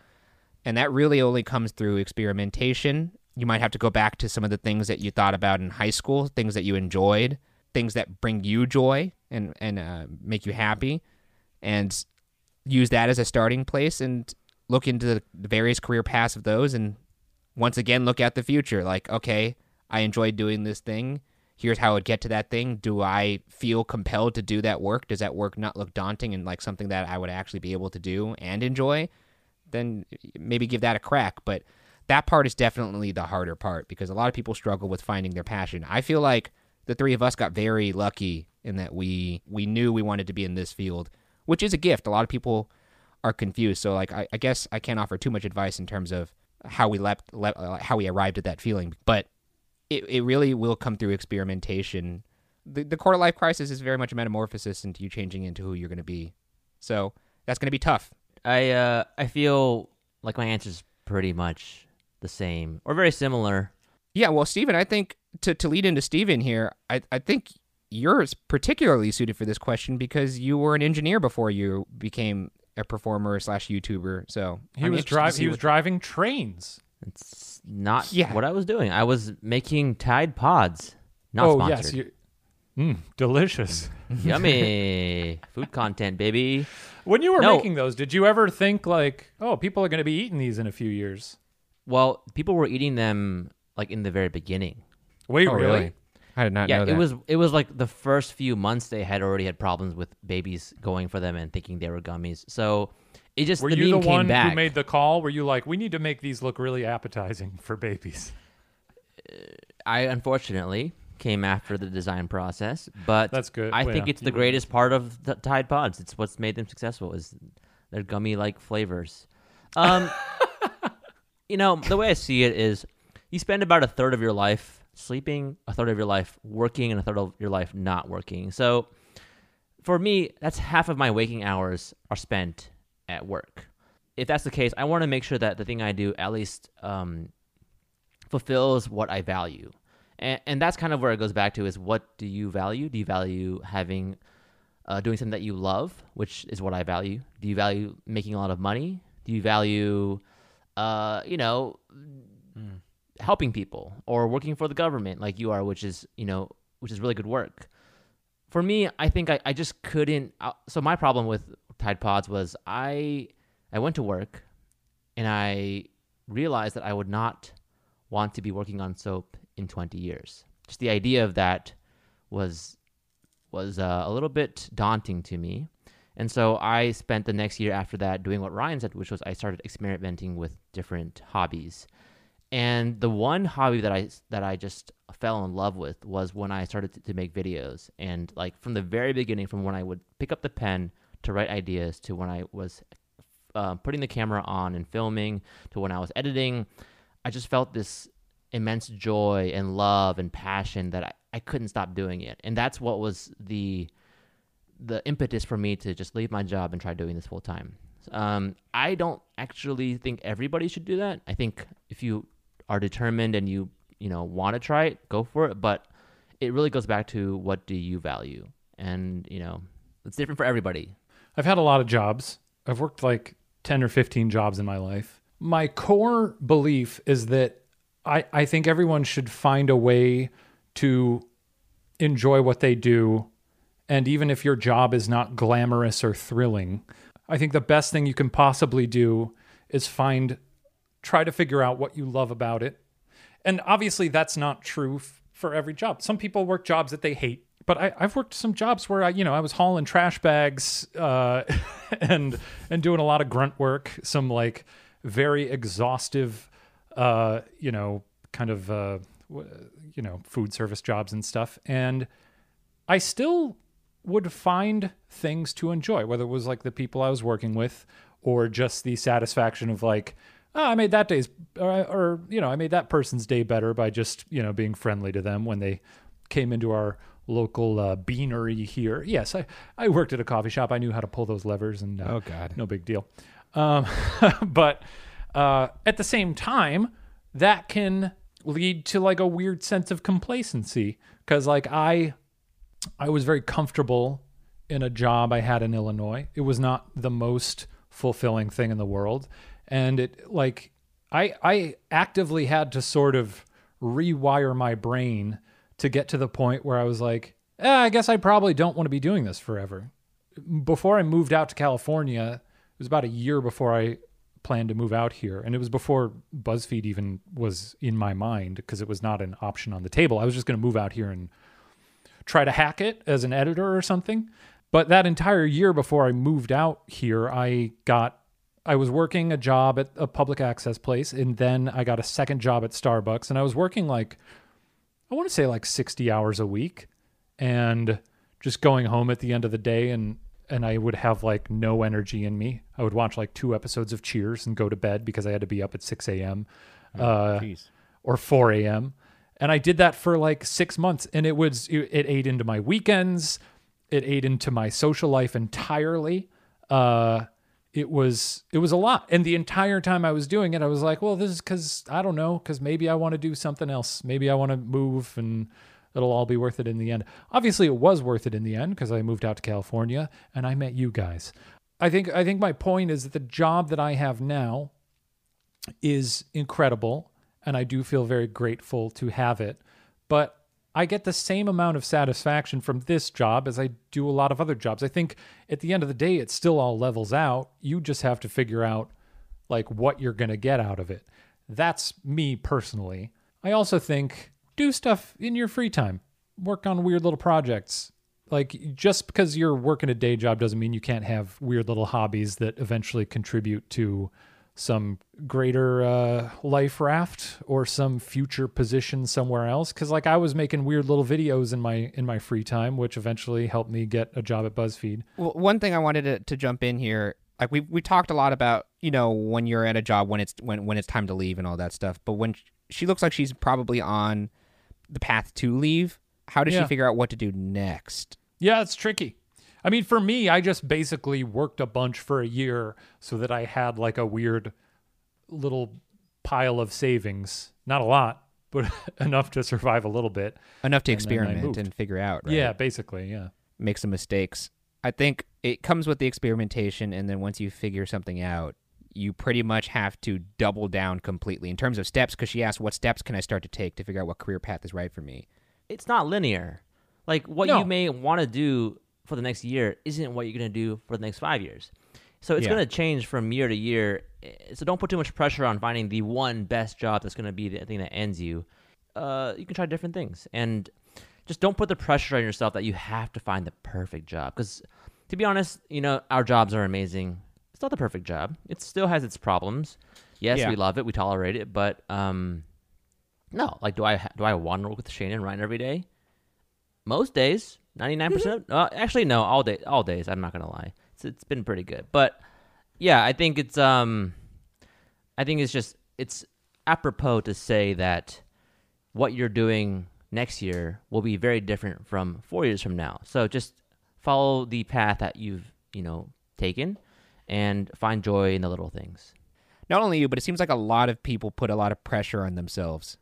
and that really only comes through experimentation. You might have to go back to some of the things that you thought about in high school, things that you enjoyed, things that bring you joy and and uh, make you happy, and use that as a starting place and look into the various career paths of those and once again look at the future. Like okay i enjoy doing this thing. Here's how i would get to that thing. Do i feel compelled to do that work? Does that work not look daunting and like something that i would actually be able to do and enjoy then maybe give that a crack but that part is definitely the harder part because a lot of people struggle with finding their passion i feel like the three of us got very lucky in that we we knew we wanted to be in this field which is a gift a lot of people are confused so like i, I guess i can't offer too much advice in terms of how we left, le- uh, how we arrived at that feeling but it, it really will come through experimentation. The the quarter life crisis is very much a metamorphosis into you changing into who you're going to be. So that's going to be tough. I uh I feel like my answer's pretty much the same or very similar. Yeah, well, Steven, I think to, to lead into Steven here, I, I think you're particularly suited for this question because you were an engineer before you became a performer slash YouTuber. So He I'm was driving. He was driving trains. It's not Yeah. what I was doing. I was making Tide Pods. Not oh sponsored. yes, you, mm, delicious. Yummy food content, baby. When you were No. making those, did you ever think like, oh, people are going to be eating these in a few years? Well, people were eating them like in the very beginning. Wait, Oh, really? really? I did not yeah, know that. it was it was like the first few months they had already had problems with babies going for them and thinking they were gummies. So it just Were the you meme the one back. who made the call? Were you like, we need to make these look really appetizing for babies? I unfortunately came after the design process, but That's good. I Well, think yeah, it's the greatest part of the Tide Pods. It's what's made them successful is their gummy like flavors. Um, you know, the way I see it is you spend about a third of your life sleeping, a third of your life working, and a third of your life not working. So for me, that's half of my waking hours are spent at work. If that's the case, I want to make sure that the thing I do at least um, fulfills what I value. And, and that's kind of where it goes back to is what do you value? Do you value having uh, doing something that you love, which is what I value? Do you value making a lot of money? Do you value, uh, you know, helping people or working for the government like you are, which is you know, which is really good work. For me, I think I, I just couldn't. Uh, so my problem with Tide Pods was I I went to work and I realized that I would not want to be working on soap in 20 years. Just the idea of that was was uh, a little bit daunting to me. And so I spent the next year after that doing what Ryan said, which was I started experimenting with different hobbies. And the one hobby that I that I just fell in love with was when I started to, make videos. And like from the very beginning, from when I would pick up the pen to write ideas to when I was uh, putting the camera on and filming to when I was editing, I just felt this immense joy and love and passion that I, I couldn't stop doing it. And that's what was the the impetus for me to just leave my job and try doing this full time. Um, I don't actually think everybody should do that. I think if you are determined and you you know want to try it, go for it. But it really goes back to what do you value, and you know it's different for everybody. I've had a lot of jobs. I've worked like 10 or 15 jobs in my life. My core belief is that I, I think everyone should find a way to enjoy what they do. And even if your job is not glamorous or thrilling, I think the best thing you can possibly do is find, try to figure out what you love about it. And obviously, that's not true f- for every job. Some people work jobs that they hate, but I, I've worked some jobs where I, you know, I was hauling trash bags uh, and and doing a lot of grunt work, some like very exhaustive, uh, you know, kind of uh, you know, food service jobs and stuff. And I still would find things to enjoy, whether it was like the people I was working with or just the satisfaction of like, oh, I made that day's, or, or, you know, I made that person's day better by just, you know, being friendly to them when they came into our local uh, beanery here. Yes, I, I worked at a coffee shop. I knew how to pull those levers and uh, Oh, God. no big deal. Um, but uh, at the same time, that can lead to like a weird sense of complacency because like I I was very comfortable in a job I had in Illinois. It was not the most fulfilling thing in the world. And it like I I actively had to sort of rewire my brain to get to the point where I was like, eh, I guess I probably don't want to be doing this forever. Before I moved out to California, it was about a year before I planned to move out here. And it was before BuzzFeed even was in my mind because it was not an option on the table. I was just going to move out here and try to hack it as an editor or something. But that entire year before I moved out here, I got I was working a job at a public access place and then I got a second job at Starbucks and I was working like I want to say like 60 hours a week and just going home at the end of the day and and I would have like no energy in me. I would watch like two episodes of Cheers and go to bed because I had to be up at 6 a.m. Uh, or 4 a.m. And I did that for like six months, and it was it, it ate into my weekends. It ate into my social life entirely. Uh, it was it was a lot, and the entire time I was doing it, I was like, well, this is because I don't know, because maybe I want to do something else. Maybe I want to move, and it'll all be worth it in the end. Obviously, it was worth it in the end because I moved out to California and I met you guys. I think I think my point is that the job that I have now is incredible and I do feel very grateful to have it. But I get the same amount of satisfaction from this job as I do a lot of other jobs. I think at the end of the day it still all levels out. You just have to figure out like what you're going to get out of it. That's me personally. I also think do stuff in your free time. Work on weird little projects. Like just because you're working a day job doesn't mean you can't have weird little hobbies that eventually contribute to some greater uh, life raft or some future position somewhere else because like i was making weird little videos in my in my free time which eventually helped me get a job at buzzfeed Well, one thing I wanted to, to jump in here, like we we talked a lot about, you know, when you're at a job when it's when when it's time to leave and all that stuff. But when she looks like she's probably on the path to leave, how does Yeah. she figure out what to do next? yeah it's tricky i mean for me i just basically worked a bunch for a year so that i had like a weird little pile of savings not a lot but enough to survive a little bit Enough to And experiment and figure out, right? yeah basically yeah Make some mistakes. I think it comes with the experimentation, and then once you figure something out, you pretty much have to double down completely in terms of steps. Because she asked, "What steps can I start to take to figure out what career path is right for me?" It's not linear. Like what No. you may want to do for the next year isn't what you're going to do for the next five years. So it's Yeah. going to change from year to year. So don't put too much pressure on finding the one best job that's going to be the thing that ends you. Uh, you can try different things, and just don't put the pressure on yourself that you have to find the perfect job. Because to be honest, you know our jobs are amazing. Not the perfect job. It still has its problems. Yes, Yeah. we love it. We tolerate it, but um, no. Like, do I ha- do I want to work with Shane and Ryan every day? Most days, ninety nine percent. Uh, Actually, no, all day, all days. I'm not gonna lie. It's it's been pretty good, but yeah, I think it's um, I think it's just it's apropos to say that what you're doing next year will be very different from four years from now. So just follow the path that you've you know taken, and find joy in the little things. not only you, but it seems like a lot of people put a lot of pressure on themselves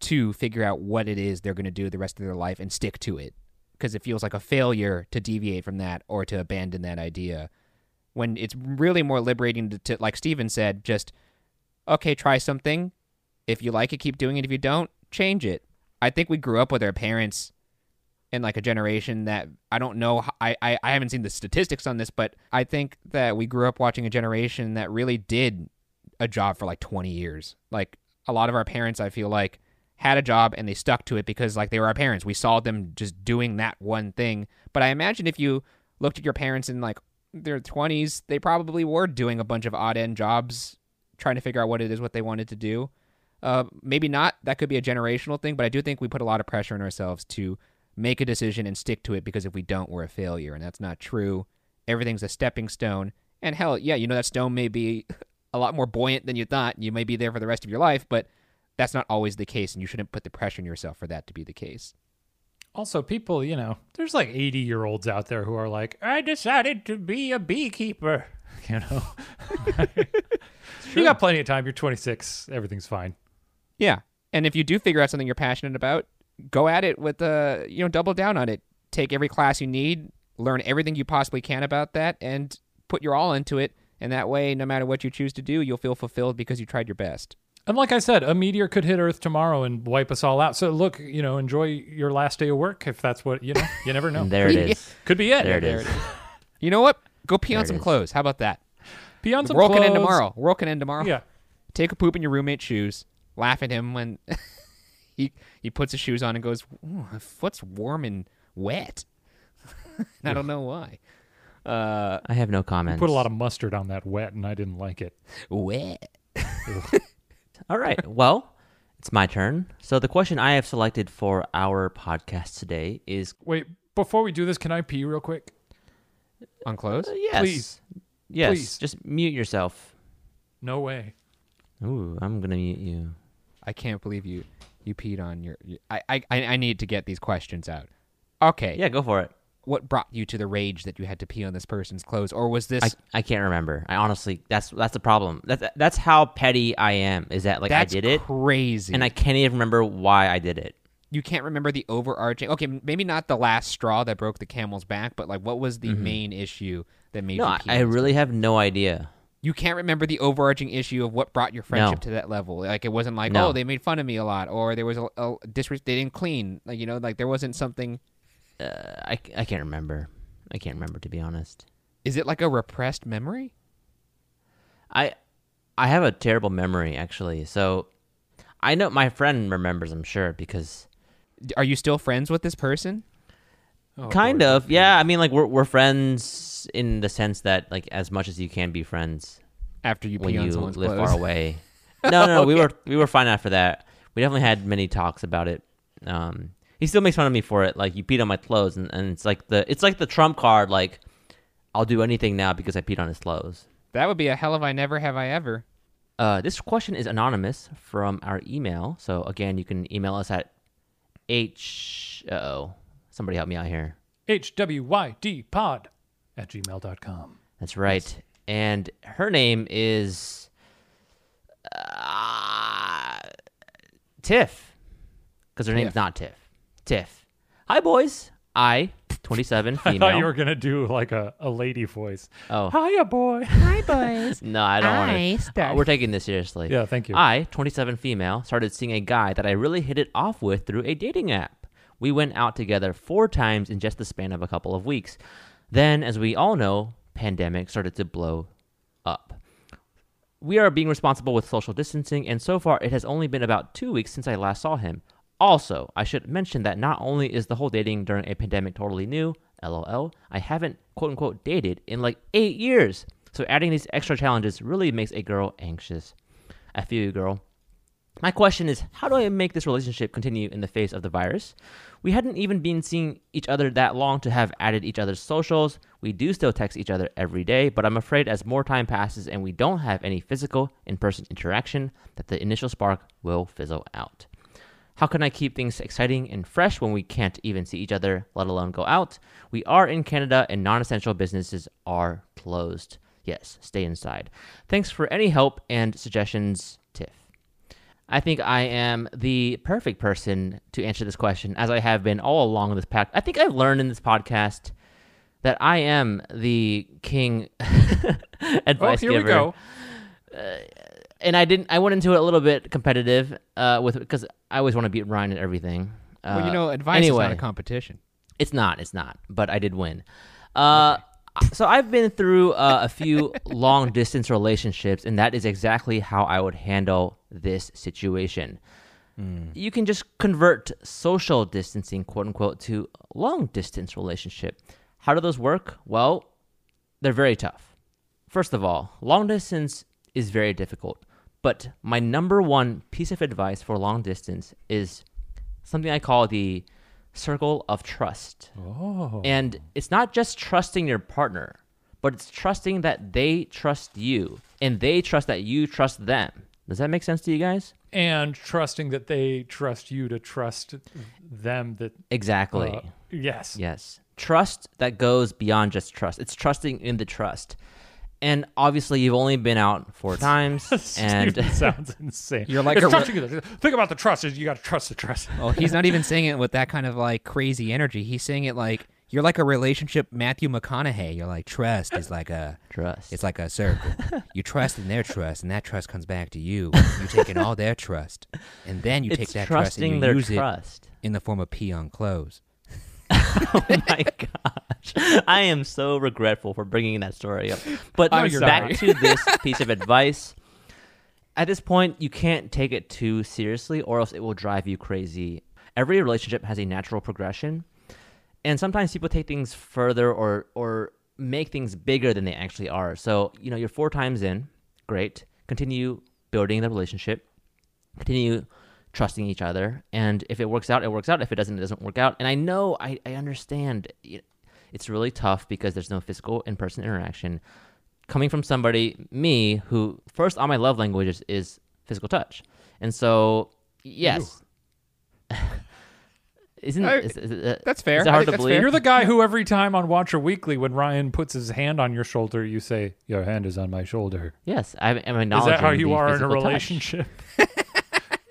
to figure out what it is they're going to do the rest of their life and stick to it. Because it feels like a failure to deviate from that or to abandon that idea when it's really more liberating to, to like Steven said just okay try something. If you like it keep doing it. If you don't change it. I think we grew up with our parents in like a generation that I don't know. I, I, I haven't seen the statistics on this, but I think that we grew up watching a generation that really did a job for like 20 years. Like a lot of our parents, I feel like, had a job and they stuck to it because like they were our parents. We saw them just doing that one thing. But I imagine if you looked at your parents in like their 20s, they probably were doing a bunch of odd end jobs, trying to figure out what it is what they wanted to do. Uh, maybe not. That could be a generational thing, but I do think we put a lot of pressure on ourselves to make a decision and stick to it because if we don't, we're a failure, and that's not true. Everything's a stepping stone, and hell, yeah, you know that stone may be a lot more buoyant than you thought. You may be there for the rest of your life, but that's not always the case, and you shouldn't put the pressure on yourself for that to be the case. Also, people, you know, there's like 80 year olds out there who are like, I decided to be a beekeeper. You know, you got plenty of time. You're 26. Everything's fine. Yeah, and if you do figure out something you're passionate about, go at it with uh, you know, double down on it. Take every class you need, learn everything you possibly can about that, and put your all into it. And that way, no matter what you choose to do, you'll feel fulfilled because you tried your best. And like I said, a meteor could hit Earth tomorrow and wipe us all out. So look, you know, enjoy your last day of work if that's what you know. You never know. There it is. could be it. There it There is. it is. You know what? Go pee There on some clothes. How about that? Pee on some World can end tomorrow. World can end tomorrow. Yeah. Take a poop in your roommate's shoes. Laugh at him when he he puts his shoes on and goes, Ooh, my foot's warm and wet. I don't know why. Uh, I have no comments. Put a lot of mustard on that wet, and I didn't like it. wet. All right. Well, it's my turn. So the question I have selected for our podcast today is Wait, before we do this, can I pee real quick? On clothes? uh, yes, Please. yes. Please. Just mute yourself. No way. Ooh, I'm gonna mute you. I can't believe you You peed on your. I, I I I need to get these questions out. Okay. Yeah, go for it. What brought you to the rage that you had to pee on this person's clothes, or was this? I, I can't remember. I honestly, that's that's the problem. That's that's how petty I am. Is that like that's I did it crazy. and I can't even remember why I did it. you can't remember the overarching. Okay, maybe not the last straw that broke the camel's back, but like, what was the main issue that made Mm-hmm. No, you? I, Pee I on this really have no idea. You can't remember the overarching issue of what brought your friendship No. to that level. Like it wasn't like, No. oh, they made fun of me a lot, or there was a, a disres- they didn't clean. Like you know, like there wasn't something. Uh, I I can't remember. I can't remember to be honest. Is it like a repressed memory? I I have a terrible memory actually. So I know my friend remembers. I'm sure because Are you still friends with this person? Oh, kind boy. of. Yeah, I mean like we're we're friends in the sense that like as much as you can be friends After you when on you someone's live clothes? far away. No, no, no, we were we were fine after that. We definitely had many talks about it. Um, he still makes fun of me for it. Like you peed on my clothes, and, and it's like the it's like the trump card. Like I'll do anything now because I peed on his clothes. That would be a hell of I never have I ever. Uh, this question is anonymous from our email. So again, you can email us at h. Oh, somebody help me out here. HWYD pod at gmail.com. That's right. And her name is uh, Tiff, because her name's Tiff. not Tiff. Tiff. Hi, boys. I, 27, I female. thought you were going to do like a, a lady voice. oh, Hiya, boy. Hi, boys. no, I don't want to. start. we're taking this seriously. yeah, thank you. I, 27 female, started seeing a guy that I really hit it off with through a dating app. We went out together four times in just the span of a couple of weeks. Then, as we all know, pandemic started to blow up. We are being responsible with social distancing, and so far it has only been about two weeks since I last saw him. Also, I should mention that not only is the whole dating during a pandemic totally new, lol, I haven't quote unquote dated in like eight years. So adding these extra challenges really makes a girl anxious. I feel you, girl. My question is how do I make this relationship continue in the face of the virus? We hadn't even been seeing each other that long to have added each other's socials. We do still text each other every day, but I'm afraid as more time passes and we don't have any physical in person interaction, that the initial spark will fizzle out. How can I keep things exciting and fresh when we can't even see each other, let alone go out? We are in Canada and non essential businesses are closed. Yes, stay inside. Thanks for any help and suggestions. I think I am the perfect person to answer this question, as I have been all along this pack. I think I've learned in this podcast that I am the king oh, advice here giver we go. and I didn't. I went into it a little bit competitive uh, with because I always want to beat Ryan at everything. Uh, well, you know, advice anyway, is not a competition. it's not. It's not. But I did win. Uh, So I've been through uh, a few long distance relationships, and that is exactly how I would handle this situation. Hmm. You can just convert social distancing, quote unquote, to long distance relationship. How do those work? Well, they're very tough. First of all, long distance is very difficult. But my number one piece of advice for long distance is something I call the circle of trust. Oh. And it's not just trusting your partner, but it's trusting that they trust you and they trust that you trust them. Does that make sense to you guys? And trusting that they trust you to trust them that. Exactly. uh, yes. Yes. Trust that goes beyond just trust. It's trusting in the trust. And obviously, you've only been out four times. and Steven sounds insane. You're like It's a re- trusting. Think about the trust. is You got to trust the trust. Oh, he's not even saying it with that kind of like crazy energy. He's saying it like you're like a relationship Matthew McConaughey. You're like trust is like a trust. it's like a circle. you trust in their trust, and that trust comes back to you. You take in all their trust, and then you it's take that trust and you their use it in the form of pee on clothes. oh my gosh. I am so regretful for bringing that story up. But I'm back to this piece of advice. At this point, you can't take it too seriously or else it will drive you crazy. Every relationship has a natural progression. And sometimes people take things further or or make things bigger than they actually are. So, you know, you're four times in, great. Continue building the relationship. Continue trusting each other. And if it works out, it works out. If it doesn't, it doesn't work out. And I know, I, I understand it's really tough because there's no physical in person interaction. Coming from somebody, me, who first on my love languages is physical touch. And so, yes, Isn't I- is, is, uh, That's fair. Is it hard to that's believe? fair. You're the guy who every time on Watcher Weekly, when Ryan puts his hand on your shoulder, you say, "Your hand is on my shoulder." yes, I'm, I'm Is acknowledging. that how you are in a physical touch. relationship?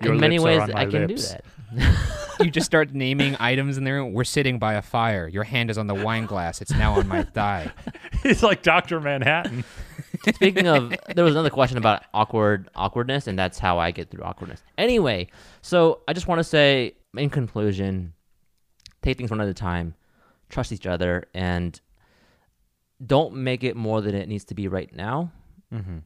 In many ways, on my I can lips. do that. you just start naming items in the room. We're sitting by a fire. Your hand is on the wine glass. It's now on my thigh. He's like Doctor Manhattan. Speaking of, there was another question about awkward awkwardness, and that's how I get through awkwardness. Anyway, so I just want to say, in conclusion, take things one at a time, trust each other, and don't make it more than it needs to be right now. Mm-hmm.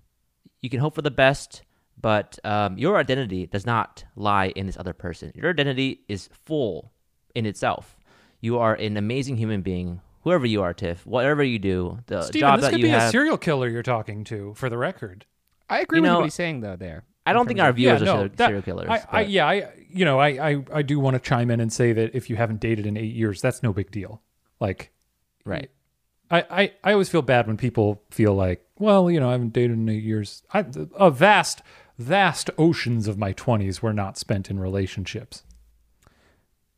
You can hope for the best, but um, your identity does not lie in this other person. Your identity is full in itself. You are an amazing human being, whoever you are, Tiff. Whatever you do, the Steven, job this that could you be have. a serial killer you're talking to, for the record. I agree You with know, what he's saying though. There, I don't think our viewers Yeah, are no, serial, that- serial killers. I, I, yeah, I, you know, I, I, I do want to chime in and say that if you haven't dated in eight years, that's no big deal. Like, right. I, I, I always feel bad when people feel like, well, you know, I haven't dated in eight years. I, a vast, vast oceans of my twenties were not spent in relationships,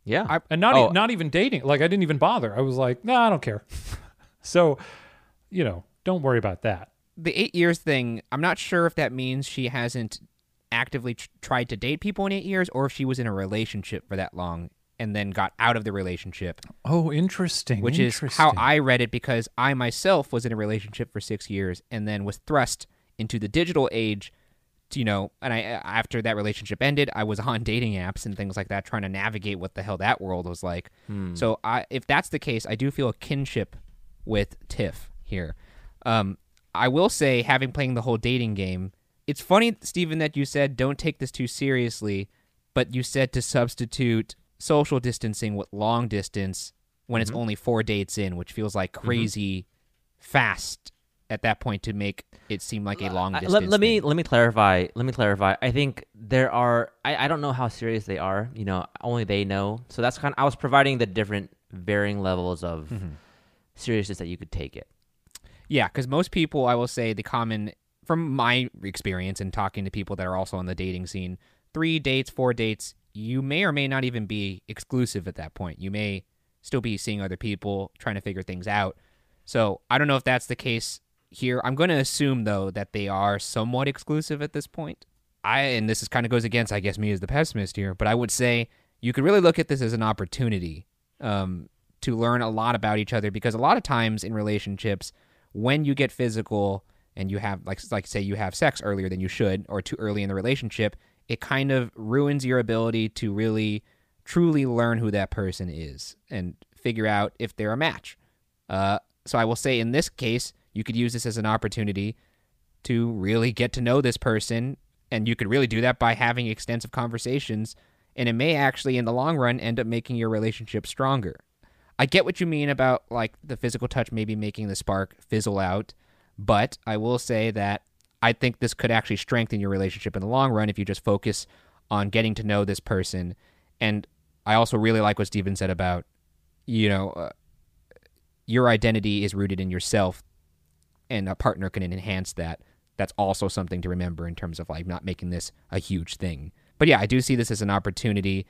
Yeah. I- and not, Oh. e- not even dating. Like, I didn't even bother. I was like, nah, I don't care. so, you know, don't worry about that. the eight years thing. I'm not sure if that means she hasn't actively tr- tried to date people in eight years, or if she was in a relationship for that long and then got out of the relationship, Oh, interesting. which is how. I read it because I myself was in a relationship for six years and then was thrust into the digital age. To, you know, and I after that relationship ended, I was on dating apps and things like that, trying to navigate what the hell that world was like. Hmm. So, I if that's the case, I do feel a kinship with Tiff here. Um, I will say, having playing the whole dating game, it's funny, Steven, that you said don't take this too seriously, but you said to substitute social distancing with long distance when it's mm-hmm. only four dates in, which feels like mm-hmm. crazy fast at that point to make it seem like a long distance. let, let me thing. let me clarify. Let me clarify. I think there are. I, I don't know how serious they are. You know, only they know. So that's kind. Of, I was providing the different varying levels of mm-hmm. seriousness that you could take it. Yeah, because most people, I will say, the common from my experience and talking to people that are also on the dating scene, three dates, four dates, you may or may not even be exclusive at that point. You may still be seeing other people, trying to figure things out. So I don't know if that's the case here. I'm going to assume though that they are somewhat exclusive at this point. I and this is kind of goes against, I guess, me as the pessimist here, but I would say you could really look at this as an opportunity um, to learn a lot about each other because a lot of times in relationships, when you get physical and you have like like say you have sex earlier than you should or too early in the relationship, it kind of ruins your ability to really truly learn who that person is and figure out if they're a match. Uh, so I will say in this case, you could use this as an opportunity to really get to know this person, and you could really do that by having extensive conversations, and it may actually in the long run end up making your relationship stronger. I get what you mean about like the physical touch maybe making the spark fizzle out, but I will say that I think this could actually strengthen your relationship in the long run if you just focus on getting to know this person. And I also really like what Steven said about, you know, uh, your identity is rooted in yourself, and a partner can enhance that. That's also something to remember in terms of like not making this a huge thing. But yeah, I do see this as an opportunity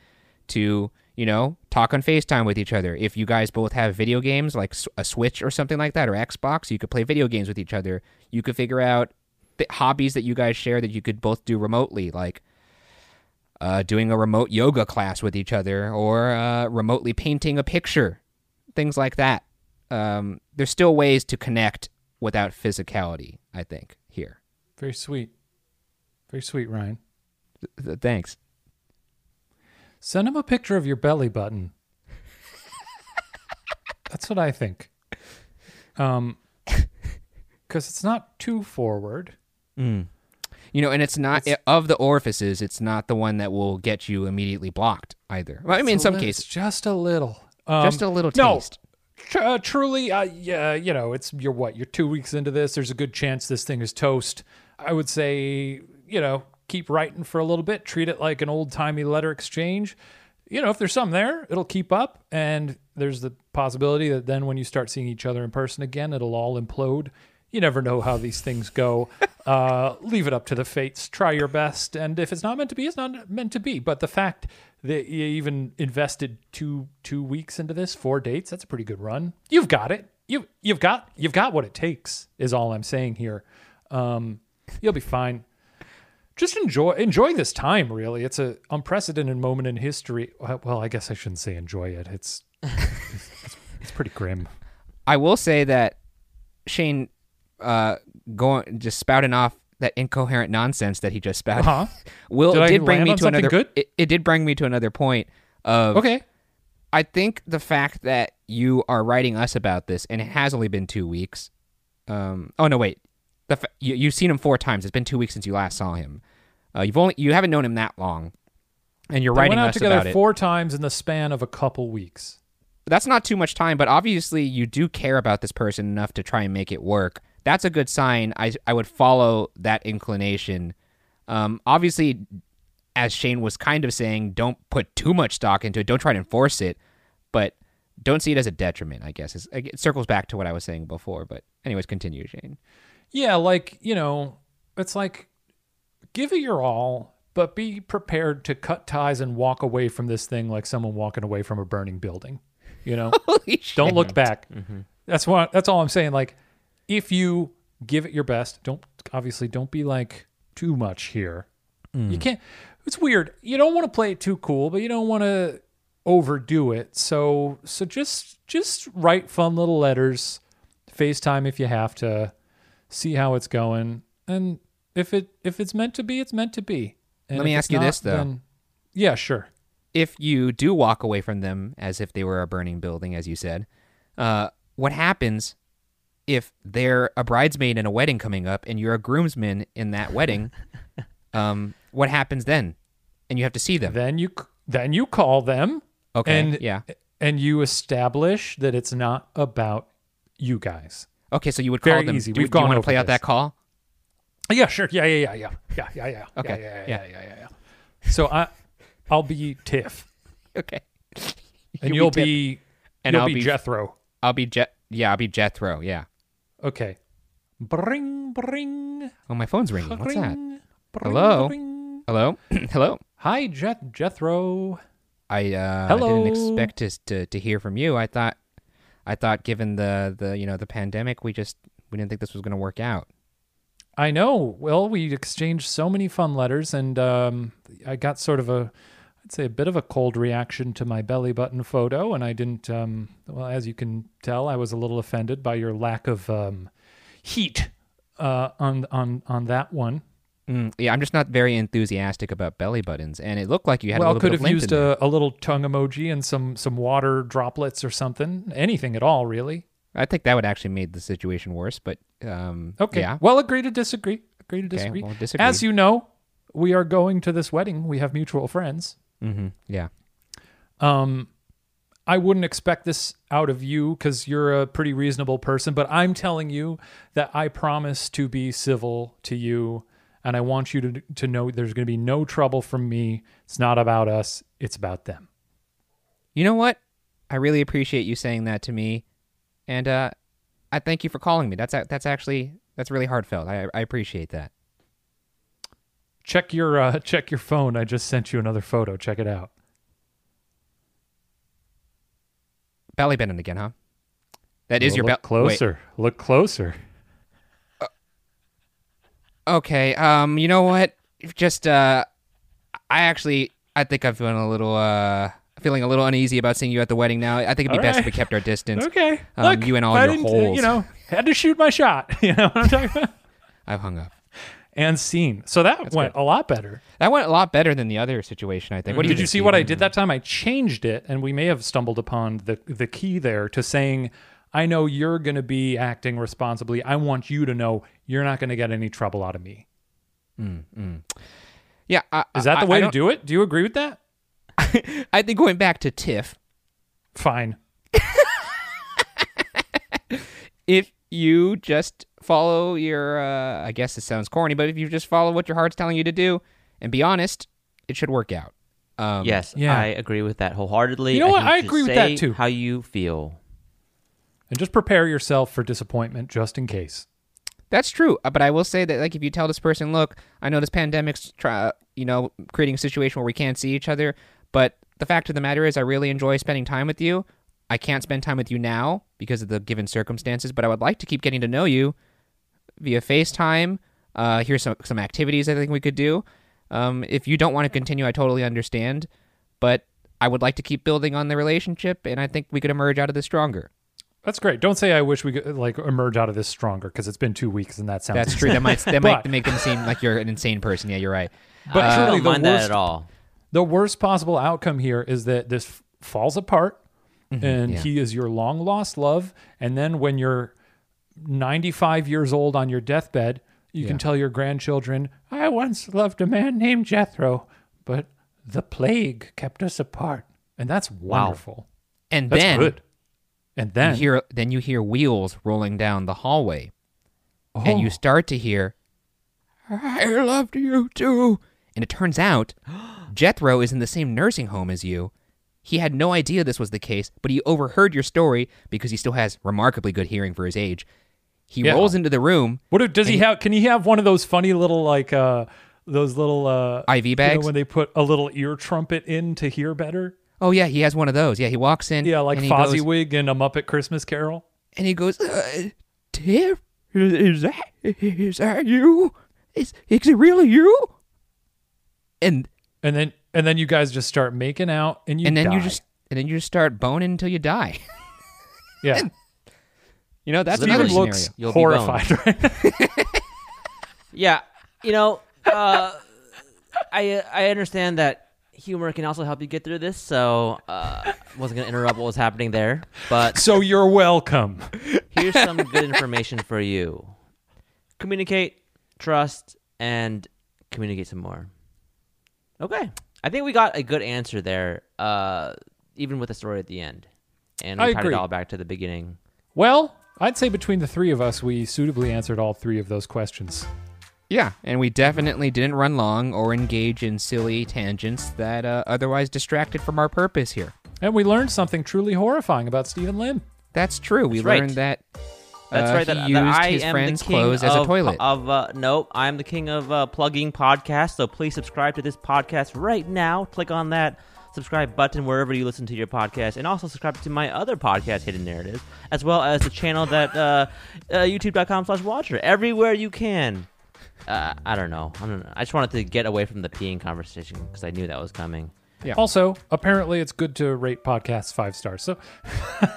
to, you know, talk on FaceTime with each other. If you guys both have video games like a Switch or something like that or Xbox, you could play video games with each other. You could figure out the hobbies that you guys share that you could both do remotely, like uh, doing a remote yoga class with each other or uh, remotely painting a picture, things like that. Um, there's still ways to connect without physicality, I think, here. Very sweet. Very sweet, Ryan. Th- th- thanks. Send him a picture of your belly button. That's what I think. Um, because it's not too forward. Mm. You know, and it's not It's- of the orifices. It's not the one that will get you immediately blocked either. Well, I mean, in some li- cases, just a little. Um, just a little no. taste. Tr- uh, truly, uh, yeah, you know, it's you're what you're two weeks into this. There's a good chance this thing is toast. I would say, you know, keep writing for a little bit. Treat it like an old timey letter exchange. You know, if there's some there, it'll keep up, and there's the possibility that then when you start seeing each other in person again, it'll all implode. You never know how these things go. uh, leave it up to the fates. Try your best, and if it's not meant to be, it's not meant to be. But the fact that you even invested two two weeks into this, four dates, that's a pretty good run. You've got it. You you've got you've got what it takes. Is all I'm saying here. Um, you'll be fine just enjoy enjoy this time really it's a unprecedented moment in history well i guess i shouldn't say enjoy it it's it's, it's pretty grim I will say that Shane, uh, going just spouting off that incoherent nonsense that he just spouted, uh-huh will Did I did bring me to another. good? It, it did bring me to another point of okay I think the fact that you are writing us about this and it has only been two weeks. Um, oh no, wait. The fa- you, you've seen him four times. It's been two weeks since you last saw him. Uh, you've only you haven't known him that long, and you're they writing went out us together about it. four times in the span of a couple weeks That's not too much time, but obviously you do care about this person enough to try and make it work. That's a good sign. I I would follow that inclination. Um, obviously, as Shane was kind of saying, don't put too much stock into it. Don't try to enforce it, but don't see it as a detriment. I guess It's- it circles back to what I was saying before. But anyways, continue, Shane. Yeah like you know it's like give it your all but be prepared to cut ties and walk away from this thing like someone walking away from a burning building you know Holy shit. don't look back Mm-hmm. that's what that's all i'm saying like if you give it your best don't obviously don't be like too much here Mm. you can't it's weird you don't want to play it too cool but you don't want to overdo it so so just just write fun little letters facetime if you have to see how it's going and if it if it's meant to be it's meant to be and Let me ask you not, this, though. then- yeah sure if you do walk away from them as if they were a burning building, as you said, uh, what happens if they're a bridesmaid in a wedding coming up and you're a groomsman in that wedding? um, what happens then? And you have to see them. then you then you call them Okay. and yeah. and you establish that it's not about you guys. Okay. So you would call very them. easy. Do, We've do you gone want to over play out this. that call? Yeah, sure. Yeah, yeah, yeah, yeah, yeah, yeah, yeah. Okay, Yeah, yeah, yeah. yeah, yeah, yeah. So I, I'll be Tiff, Okay. and You'll Tiff. be, And you'll I'll be Jethro. I'll be Jet. Yeah, I'll be Jethro. Yeah. Okay. Bring, bring. Oh, my phone's ringing. What's that? bring, Hello? bring. Hello. Hello. Hi, Jet Jethro. I uh, Hello. didn't expect to, to to hear from you. I thought I thought given the the you know the pandemic, we just we didn't think this was going to work out. I know. Well, we exchanged so many fun letters, and um, I got sort of a, I'd say, a bit of a cold reaction to my belly button photo, and I didn't. Um, well, as you can tell, I was a little offended by your lack of um, heat uh, on on on that one. Mm, yeah, I'm just not very enthusiastic about belly buttons, and it looked like you had a well, little could bit of have used a, a little tongue emoji and some some water droplets or something. Anything at all, really. I think that would actually made the situation worse, but um, Okay. yeah, Well, agree to disagree. Agree to okay, disagree. well, disagree. As you know, we are going to this wedding. We have mutual friends. hmm yeah, Um, I wouldn't expect this out of you because you're a pretty reasonable person, but I'm telling you that I promise to be civil to you, and I want you to to know there's going to be no trouble from me. It's not about us; it's about them. you know what? I really appreciate you saying that to me, and uh, I thank you for calling me. That's that's actually that's really heartfelt. I I appreciate that. Check your uh, check your phone. I just sent you another photo. Check it out. Belly button again, huh? That is Well, your belly. closer. Look closer. Okay. Um. You know what? Just uh, I actually I think I'm feeling a little uh feeling a little uneasy about seeing you at the wedding now. I think it'd be All best if we kept our distance. Okay. Um, Look, you and all I your uh, holes. You know, had to shoot my shot. You know what I'm talking about? I've hung up. and seen. So that That's went good. a lot better. That went a lot better than the other situation. I think. What do you Did you think, see what I did that time? I changed it, and we may have stumbled upon the the key there to saying, "I know you're going to be acting responsibly. I want you to know you're not going to get any trouble out of me." Yeah. I, Is that I- the way I to don't- it? Do you agree with that? I think going back to Tiff, Fine. if you just follow your, uh, I guess it sounds corny, but if you just follow what your heart's telling you to do and be honest, it should work out. Um, yes, yeah. I agree with that wholeheartedly. You know I what? I agree with that too. How you feel? And just prepare yourself for disappointment just in case. That's true, uh, but I will say that like if you tell this person, look, I know this pandemic's try, you know, creating a situation where we can't see each other, but the fact of the matter is I really enjoy spending time with you. I can't spend time with you now because of the given circumstances, but I would like to keep getting to know you via FaceTime. Uh, here's some some activities I think we could do. Um, if you don't want to continue, I totally understand, but I would like to keep building on the relationship, and I think we could emerge out of this stronger. That's great. Don't say I wish we could like emerge out of this stronger because it's been two weeks and that sounds. That's true. That might that might make them seem like you're an insane person. Yeah, you're right. But uh, I truly, don't the mind that at all. the worst possible outcome here is that this f- falls apart mm-hmm. and yeah. he is your long lost love and then when you're 95 years old on your deathbed you can tell your grandchildren i once loved a man named jethro but the plague kept us apart and that's wonderful And that's then good and then you hear then you hear wheels rolling down the hallway, and you Oh. start to hear, "I loved you too." And it turns out, Jethro is in the same nursing home as you. He had no idea this was the case, but he overheard your story because he still has remarkably good hearing for his age. He Yeah. rolls into the room, what do- does he have can he have one of those funny little like uh those little uh IV you know, bags. when they put a little ear trumpet in to hear better oh yeah, he has one of those. Yeah, he walks in. Yeah, like and he goes- Fozziwig in A Muppet Christmas Carol. and he goes, uh, "Tiff, is, is that is that you? Is is it really you?" And And then and then you guys just start making out and you and then you just and then you just start boning until you die. yeah. You know that's Literally. another Steven scenario. looks You'll be horrified right Yeah, you know, uh, I I understand that humor can also help you get through this, so uh, wasn't gonna interrupt what was happening there. But So you're welcome. here's some good information for you: communicate, trust, and communicate some more. Okay, I think we got a good answer there, uh, even with the story at the end, and we I tied agree. it all back to the beginning. Well, I'd say between the three of us, we suitably answered all three of those questions. Yeah, and we definitely didn't run long or engage in silly tangents that uh, otherwise distracted from our purpose here. And we learned something truly horrifying about Steven Lim. That's true. We That's right. learned that That's uh, right. he That, used that I his am friend's the king clothes of, as a toilet. Of uh, nope, I'm the king of uh, plugging podcasts. So please subscribe to this podcast right now. Click on that subscribe button wherever you listen to your podcast, and also subscribe to my other podcast, Hidden Narratives, as well as the channel that uh, uh, YouTube.com/Watcher. Everywhere you can. Uh, I don't know. I don't know. I just wanted to get away from the peeing conversation because I knew that was coming. Yeah. Also, apparently, it's good to rate podcasts five stars. So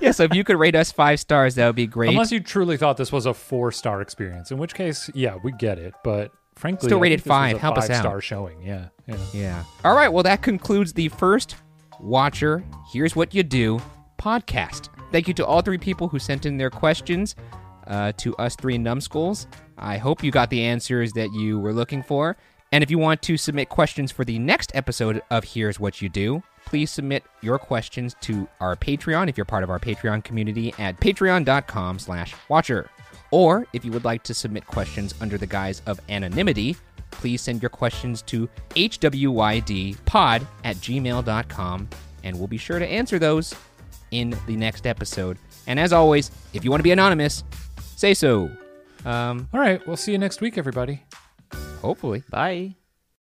yeah, so if you could rate us five stars, that would be great. unless you truly thought this was a four star experience, in which case, yeah, we get it. But frankly, Still rated think this was five. Help us out. Star showing. Yeah. Yeah. Yeah. All right. Well, that concludes the first Watcher, Here's What You Do podcast. Thank you to all three people who sent in their questions uh, to us three numbskulls. I hope you got the answers that you were looking for. And if you want to submit questions for the next episode of Here's What You Do, please submit your questions to our Patreon if you're part of our Patreon community at patreon.com slash watcher. Or if you would like to submit questions under the guise of anonymity, please send your questions to hwydpod at gmail.com and we'll be sure to answer those in the next episode. And as always, if you want to be anonymous, say so. Um, All right. We'll see you next week, everybody. hopefully. Bye.